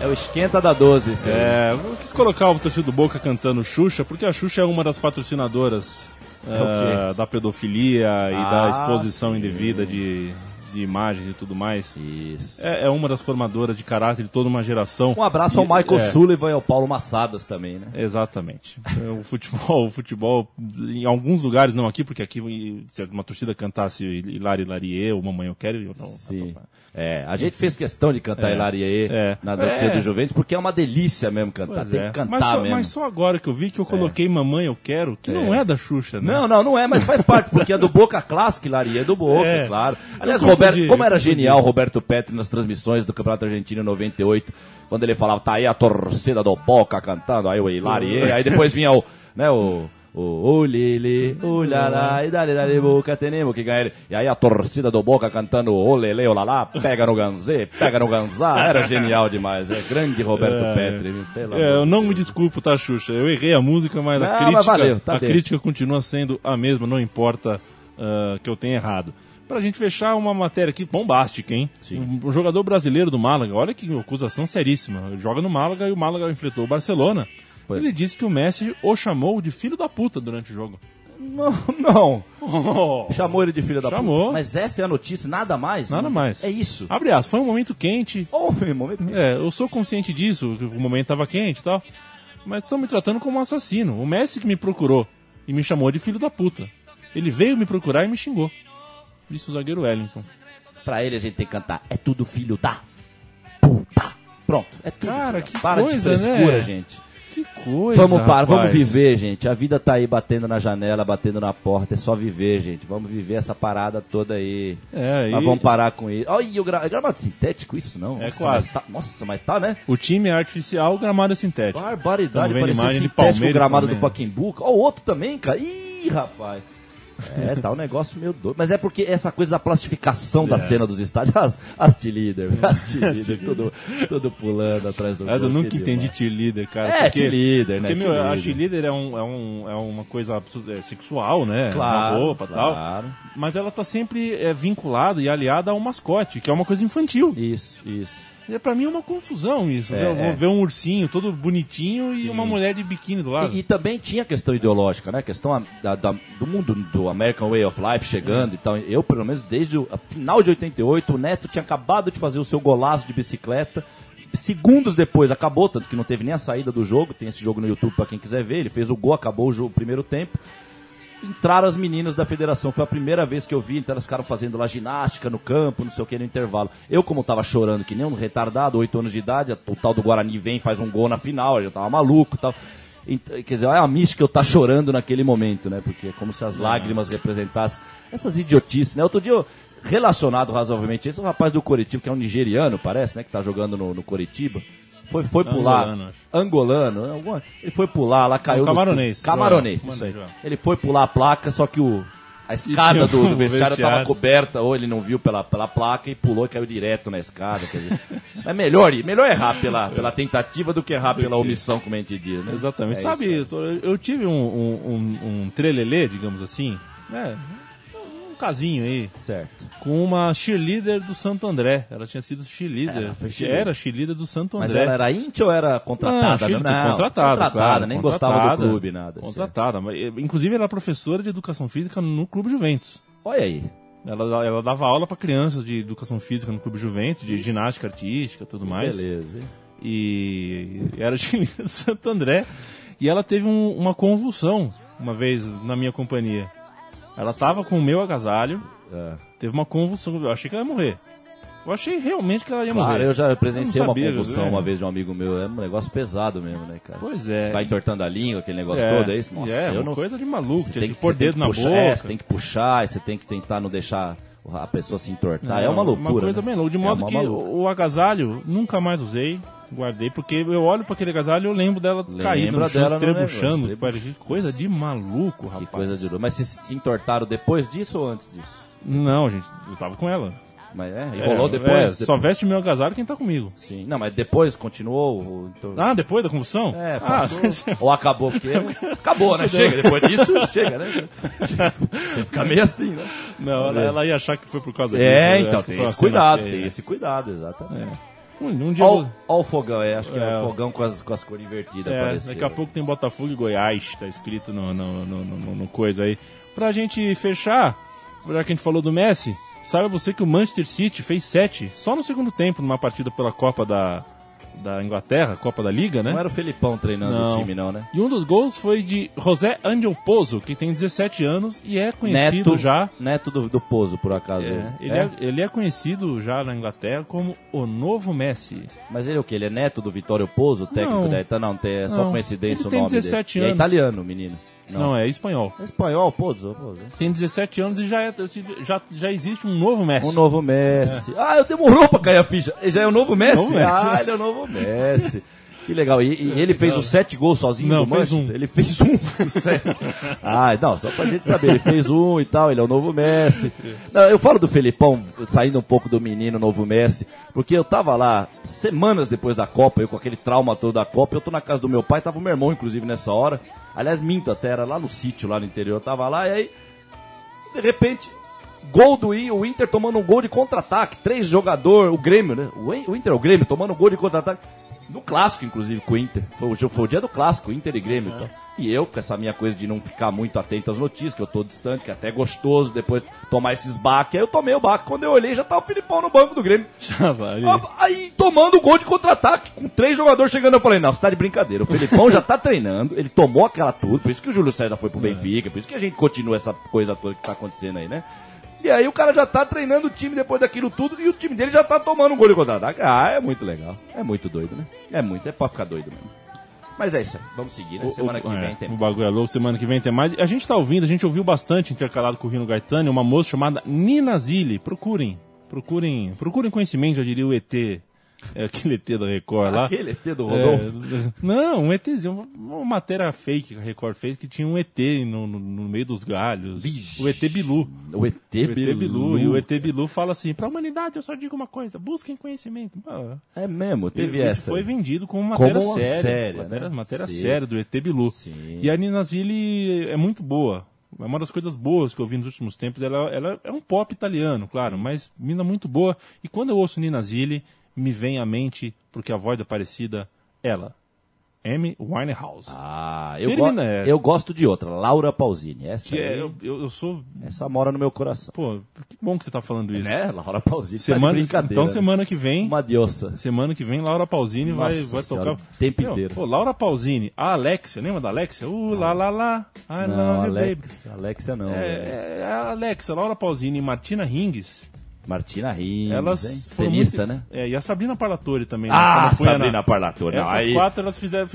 É o esquenta da 12. esse aí. É, eu quis colocar o torcedor do Boca cantando Xuxa, porque a Xuxa é uma das patrocinadoras É ah, da pedofilia e Ah, da exposição sim. indevida de, de imagens e tudo mais. Isso. É, é uma das formadoras de caráter de toda uma geração. Um abraço ao E- Michael é, Sullivan e ao Paulo Massadas também, né? Exatamente. É, O futebol, [LAUGHS] o futebol, em alguns lugares, não aqui, porque aqui se uma torcida cantasse Hilari Hilarie ou Mamãe Eu Quero, eu não. Sim. É, a gente fez questão de cantar É. Hilarie É. na torcida É. do Juventus, porque é uma delícia mesmo cantar. Pois Tem é. que cantar mas, só, mesmo. mas só agora que eu vi que eu coloquei Mamãe Eu Quero, que não é da Xuxa, né? Não, não, não é, mas faz parte, porque é do Boca Clássico, Hilarie é do Boca, [LAUGHS] É. claro. Aliás, Roberto, como eu era genial o Roberto Petri nas transmissões do Campeonato Argentino em 98, quando ele falava, tá aí a torcida do Boca cantando, aí o Hilarie, aí depois vinha o, né, o... O Lili, o Lala, e dale, dale, Boca, tenemos que ganhar. E aí a torcida do Boca cantando o Lele, o Lala, pega no Ganzê, pega no Ganzá. Era genial demais, é grande Roberto É. Petri, pelo É, eu de não me desculpo, tá, Xuxa? Eu errei a música, mas a crítica, mas valeu, tá a crítica continua sendo a mesma, não importa ah, que eu tenha errado. Pra gente fechar uma matéria aqui bombástica, hein? Um, um jogador brasileiro do Málaga, olha que acusação seríssima. Ele joga no Málaga e o Málaga enfrentou o Barcelona. Pois. Ele disse que o Messi o chamou de filho da puta durante o jogo. Não, não. Oh. Chamou ele de filho da Chamou. puta. Mas essa é a notícia, nada mais? Nada né? mais. É isso. Abre aspas, foi um momento quente. Oh, momento. É, eu sou consciente disso, que o momento tava quente e tal. Mas estão me tratando como um assassino. O Messi que me procurou e me chamou de filho da puta. Ele veio me procurar e me xingou. Disse o zagueiro Wellington. Pra ele a gente tem que cantar. É tudo filho da puta. Pronto. É tudo. Cara, que Para coisa, de frescura, né? gente. Que coisa. Vamos vamos rapaz. viver, gente. A vida tá aí batendo na janela, batendo na porta. É só viver, gente. Vamos viver essa parada toda aí. É, Mas e vamos parar com isso. Olha, e o gra... gramado sintético isso, não? É Nossa, quase. mas tá- Nossa, mas tá, né? o time é artificial, o gramado é sintético. Barbaridade, parecia sintético o gramado também. do Paquembu. Ó, o outro também, cara. Ih, rapaz. É, tá um negócio meio doido. Mas é porque essa coisa da plastificação da cena dos estádios, as, as cheerleader, as cheerleader, tudo, tudo pulando atrás do Mas eu nunca entendi demais. cheerleader, cara. É, porque, cheerleader, né? Porque, meu, a Cheerleader. cheerleader é, um, é, um, é uma coisa é, sexual, né? Claro, Na roupa e tal. claro. Mas ela tá sempre é, vinculada e aliada ao mascote, que é uma coisa infantil. Isso, isso. E pra mim é uma confusão isso. É, ver, é. ver um ursinho todo bonitinho e uma mulher de biquíni do lado. E, e também tinha questão ideológica, né? Questão a- da- da- do mundo do American Way of Life chegando e tal. Eu, pelo menos, desde o a final de 88, o Neto tinha acabado de fazer o seu golaço de bicicleta. Segundos depois acabou, tanto que não teve nem a saída do jogo. Tem esse jogo no YouTube pra quem quiser ver. Ele fez o gol, acabou o, jogo, o primeiro tempo. Entraram as meninas da federação, foi a primeira vez que eu vi, então elas ficaram fazendo lá ginástica no campo, não sei o que, no intervalo. Eu, como tava chorando que nem um retardado, 8 anos de idade, o tal do Guarani vem e faz um gol na final, eu já tava maluco e tal. Quer dizer, olha a mística eu tá chorando naquele momento, né? Porque é como se as lágrimas representassem essas idiotices, né? Outro dia eu, relacionado razoavelmente. Esse é o rapaz do Coritiba, que é um nigeriano, parece, né? Que tá jogando no, no Coritiba. Foi, foi pular. Angolano. Angolano, alguma- ele foi pular lá, caiu. No- camaronês. Camaronês, Joel. isso aí. Ele foi pular a placa, só que o. A escada do, do um vestiário estava coberta, ou ele não viu pela, pela placa e pulou e caiu direto na escada. Quer dizer, [LAUGHS] é melhor, melhor errar pela, pela tentativa do que errar pela omissão, como a gente diz, né? Exatamente. É Sabe, isso eu tive um, um, um, um trelelê, digamos assim, né? Casinho aí, Certo. com uma cheerleader do Santo André. Ela tinha sido cheerleader. Ela foi cheerleader. Era cheerleader do Santo Mas André. ela era íntia ou era contratada? Não, cheerleader, Não, contratada, contratada, claro, nem gostava do contratada. clube, nada. Contratada. Mas, eh, Inclusive, ela era professora de educação física no Clube Juventus. Olha aí. Ela, ela dava aula para crianças de educação física no Clube Juventus, de ginástica artística tudo mais. Beleza. E era [LAUGHS] de Santo André. E ela teve um- uma convulsão uma vez na minha companhia. Ela tava com o meu agasalho, É. teve uma convulsão. Eu achei que ela ia morrer. Eu achei realmente que ela ia Claro, morrer. eu já presenciei Eu não uma sabia, convulsão uma vez de um amigo meu. É um negócio pesado mesmo, né, cara? Pois é. Vai entortando a língua, aquele negócio é, todo, é isso? Nossa, é, eu uma não... coisa de maluco. Tinha tem que pôr dedo na puxar, boca. é, você tem que puxar, e você tem que tentar não deixar a pessoa se entortar. é Não, uma loucura. Uma coisa né? bem louca. De É modo uma que maluca. o agasalho nunca mais usei. Guardei, porque eu olho para aquele agasalho e eu lembro dela caída no chão, dela negócio, Que coisa de maluco, rapaz. Que coisa de louco. Mas vocês se entortaram depois disso ou antes disso? Não, gente, eu tava com ela. Mas é, e É, rolou é, depois? só veste meu agasalho quem tá comigo. Sim. Não, mas depois continuou? ou- então- Ah, depois da convulsão? É, ah, passou. [LAUGHS] ou acabou, porque acabou, né? Chega, depois disso, chega, né? Você fica meio assim, né? Não, ela, ela ia achar que foi por causa disso. É, né? então, tem esse cuidado, tem né? esse cuidado, exatamente. Um, dia. Olha o fogão, é, acho que é, É, o fogão com as, com as cores invertidas É, daqui a pouco tem Botafogo e Goiás, tá escrito no, no, no, no- coisa aí. Pra gente fechar, já que a gente falou do Messi, saiba você que o Manchester City fez sete só no segundo tempo numa partida pela Copa da, da Inglaterra, Copa da Liga, né? Não era o Felipão treinando o time, não, né? E um dos gols foi de José Angel Pozo, que tem 17 anos e é conhecido Neto, já. neto do, do Pozo, por acaso. É, ele, é? ele é conhecido já na Inglaterra como o novo Messi. Mas ele é o quê? Ele é neto do Vitório Pozo, técnico Não. da Ita? Não, é só Não. coincidência Ele o nome 17 dele. E anos. É italiano, menino. Não, é espanhol. É espanhol, Pozo. Pozo. Tem 17 anos e já, é, já, já existe um novo Messi. Um novo Messi. Ah, eu demorou pra cair a ficha. Já é o novo Messi? Novo Messi. Ah, ele é o novo Messi. Que legal. E, e ele fez os sete gols sozinho Não, fez um. Ele fez um [LAUGHS] sete. Ah, não, só pra gente saber. Ele fez um e tal, ele é o novo Messi. Não, eu falo do Felipão, saindo um pouco do menino novo Messi, porque eu tava lá semanas depois da Copa, eu com aquele trauma todo da Copa, eu tô na casa do meu pai, tava o meu irmão, inclusive, nessa hora. Aliás, minto até, era lá no sítio, lá no interior, eu tava lá, e aí, de repente, gol do I- o Inter tomando um gol de contra-ataque. Três jogadores, o Grêmio, né? O, In- o Inter, o Grêmio, tomando um gol de contra-ataque. No clássico, inclusive, com o Inter. Foi foi o dia do clássico, Inter e Grêmio. então. E eu, com essa minha coisa de não ficar muito atento às notícias, que eu tô distante, que é até gostoso depois tomar esses baques. Aí eu tomei o baque. Quando eu olhei, já tava o Filipão no banco do Grêmio. [LAUGHS] Já vai. Aí tomando o gol de contra-ataque, com três jogadores chegando, eu falei, não, você tá de brincadeira. O Felipão já tá treinando, ele tomou aquela tudo, por isso que o Júlio César foi pro Benfica, por isso que a gente continua essa coisa toda que tá acontecendo aí, né? E aí o cara já tá treinando o time depois daquilo tudo e o time dele já tá tomando um gol de contra-ataque. Ah, é muito legal. É muito doido, né? É muito, é pra ficar doido mesmo. Mas é isso aí, vamos seguir, né? Semana O- que é, vem tem O bagulho é louco, semana que vem tem mais. A gente tá ouvindo, a gente ouviu bastante intercalado com o Rino Gaetano, uma moça chamada Nina Zilli. Procurem, procurem, procurem conhecimento, já diria o ET, é, aquele ET da Record lá. Aquele ET do Rodolfo. É, não, um ETzinho, uma, uma matéria fake que a Record fez que tinha um ET no, no- no meio dos galhos. Vixe. O ET Bilu. O ET O ET Bilu. Bilu. E o ET Bilu fala assim: pra humanidade eu só digo uma coisa, busquem conhecimento. É mesmo, teve isso essa. foi vendido como matéria Como séria. séria, matéria né? matéria séria do ET Bilu. Sim. E a Nina Zilli é muito boa. É uma das coisas boas que eu vi nos últimos tempos. Ela, ela é um pop italiano, claro, mas mina muito boa. E quando eu ouço Nina Zilli, me vem à mente, porque a voz é parecida, ela. Amy Winehouse. Ah, eu, Termina, go- é. eu gosto de outra, Laura Pausini. Essa, que é, aí, eu, eu, eu sou. essa mora no meu coração. Pô, que bom que você tá falando isso. Né? Laura Pausini. tá Semana, brincadeira. então né? semana que vem. Uma diosa. Semana que vem, Laura Pausini vai, Nossa vai senhora, tocar. o tempo Meu, inteiro. Pô, Laura Pausini, a Alexia, lembra da Alexia? Uh, lá, lá, lá. I Não, love you, baby. Alex, Alexia não. velho. É, é a Alexia, Laura Pausini e Martina Hingis. Martina Rins, Elas Tenista, muito- né? É, e a Sabrina Parlatore também. né? Ah, punha Sabrina Parlatore. Não, Essas aí- quatro elas fizeram.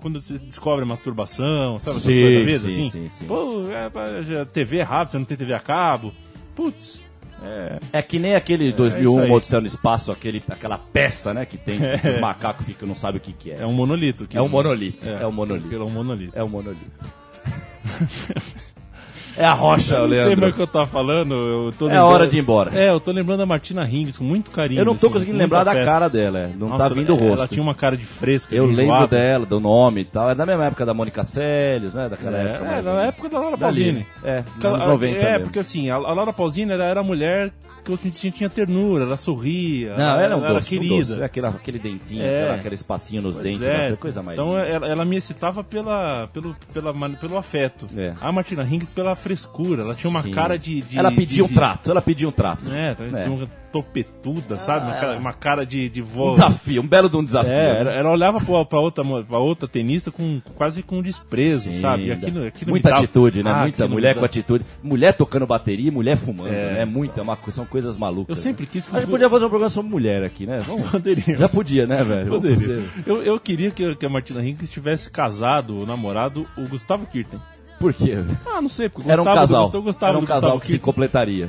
Quando se descobre a masturbação, sabe? Sim, coisas da vida, sim, assim? sim, sim. Pô, é, já- TV é rápido, você não tem TV a cabo. Putz, É que nem aquele isso 2001 aí. Odisseia no Espaço, aquele, aquela peça, né, que tem, que [LAUGHS] os macacos ficam, não sabem o que que é. É um monolito. que- É um monolito, é um monolito. É um monolito. É um monolito. [LAUGHS] é a rocha, Eu não sei Leandro. mais o que eu tava falando. Eu tô É lembrando- hora de ir embora. É, eu tô lembrando da Martina Hingis com muito carinho. Eu não tô assim, conseguindo lembrar da afeto. cara dela, é. não Nossa, tá vindo o rosto. Ela tinha uma cara de fresca. Eu de lembro dela, do nome e tal. É da mesma época da Mônica Celes, né? Daquela É, época. é, da época da Laura. Pausini. É, anos 90 É, mesmo. porque assim, a, a Laura Pausini era, era a mulher que eu tinha, tinha ternura, ela sorria. Não, ela é um era doce, um querida. doce. É aquele, aquele dentinho, É. aquela- aquele espacinho nos Pois dentes, é. coisa mais Então ela, ela me excitava pela, pelo, pela, pelo afeto. É. A Martina Hingis pela frescura. Ela tinha uma Sim. cara de. de- Ela pedia um de- trato, ela pedia um trato. É, É. uma topetuda, sabe? Uma cara, uma cara de, de Um vó. desafio, um belo de um desafio. É, né? ela, ela olhava pra, pra outra, pra outra tenista com quase com desprezo, Sim, sabe? E aquilo, aquilo Muita me dava- atitude, né? Ah, Muita mulher com atitude. Mulher tocando bateria, mulher fumando, É. né? Muita, é uma, são coisas malucas. Eu sempre quis que A gente podia fazer um programa sobre mulher aqui, né? Vamos. Poderíamos. Já podia, né, velho? Poderia. Eu, eu queria que, que a Martina Hingis tivesse casado, namorado, o Gustavo Kirten. Por quê? Ah, não sei, porque eu Era um casal. gostava Era um casal Gustavo que se Kirten. completaria.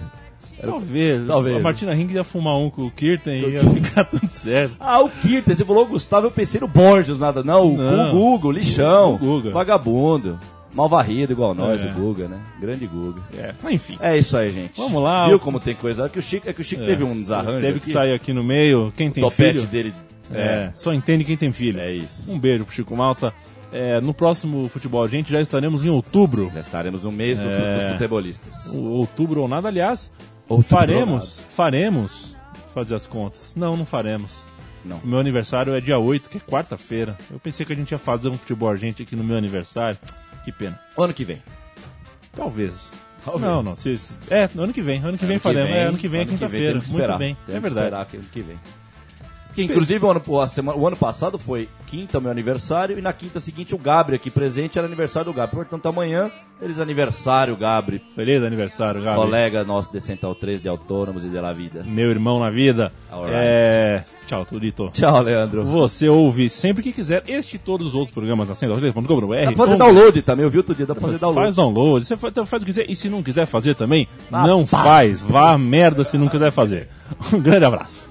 Talvez. Talvez. A Martina Hingis ia fumar um com o Kirten e ia ficar [LAUGHS] tudo certo. Ah, o Kirten, você falou Gustavo, eu pensei no Borges, nada. Não, o, Não. o Google, lixão. O Guga. Vagabundo. Mal varrido igual nós, É. o Guga, né? Grande Guga. É, enfim. É isso aí, gente. Vamos lá. Viu como tem coisa? É que o Chico, é que o Chico É. teve um desarranjo. Teve que aqui. sair aqui no meio. Quem O tem topete filho. dele. É, só entende quem tem filho. É isso. Um beijo pro Chico Malta. É, no próximo Futebol Gente já estaremos em outubro. Já estaremos no mês do- É. dos futebolistas. O- Outubro ou nada, aliás. Outubro faremos, faremos fazer as contas. Não, não faremos. Não. O meu aniversário é dia 8, que é quarta-feira. Eu pensei que a gente ia fazer um futebol gente aqui no meu aniversário. Que pena. Ano que vem. Talvez. Talvez. Não, não. Se, é, ano que vem. Ano que vem Ano faremos. é, ano que vem é ano que quinta-feira. temos que Muito esperar. bem. Temos é verdade. que ano que vem. Que, inclusive, o ano, a semana- o ano passado foi quinta, meu aniversário, e na quinta seguinte o Gabri aqui presente era aniversário do Gabri. Portanto, amanhã eles aniversário, Gabri, Feliz aniversário, Gabi. colega nosso de Central 3 de Autônomos e de La Vida. Meu irmão na vida. Alright. É... Tchau, Turito. Tchau, Leandro. Você ouve sempre que quiser este e todos os outros programas na central3.com.br. Dá pra fazer download também, eu vi outro dia, dá pra fazer download. Faz download, você faz, faz o que quiser. E se não quiser fazer também, Ah, não pá. faz. Vá merda se não quiser fazer. Um grande abraço.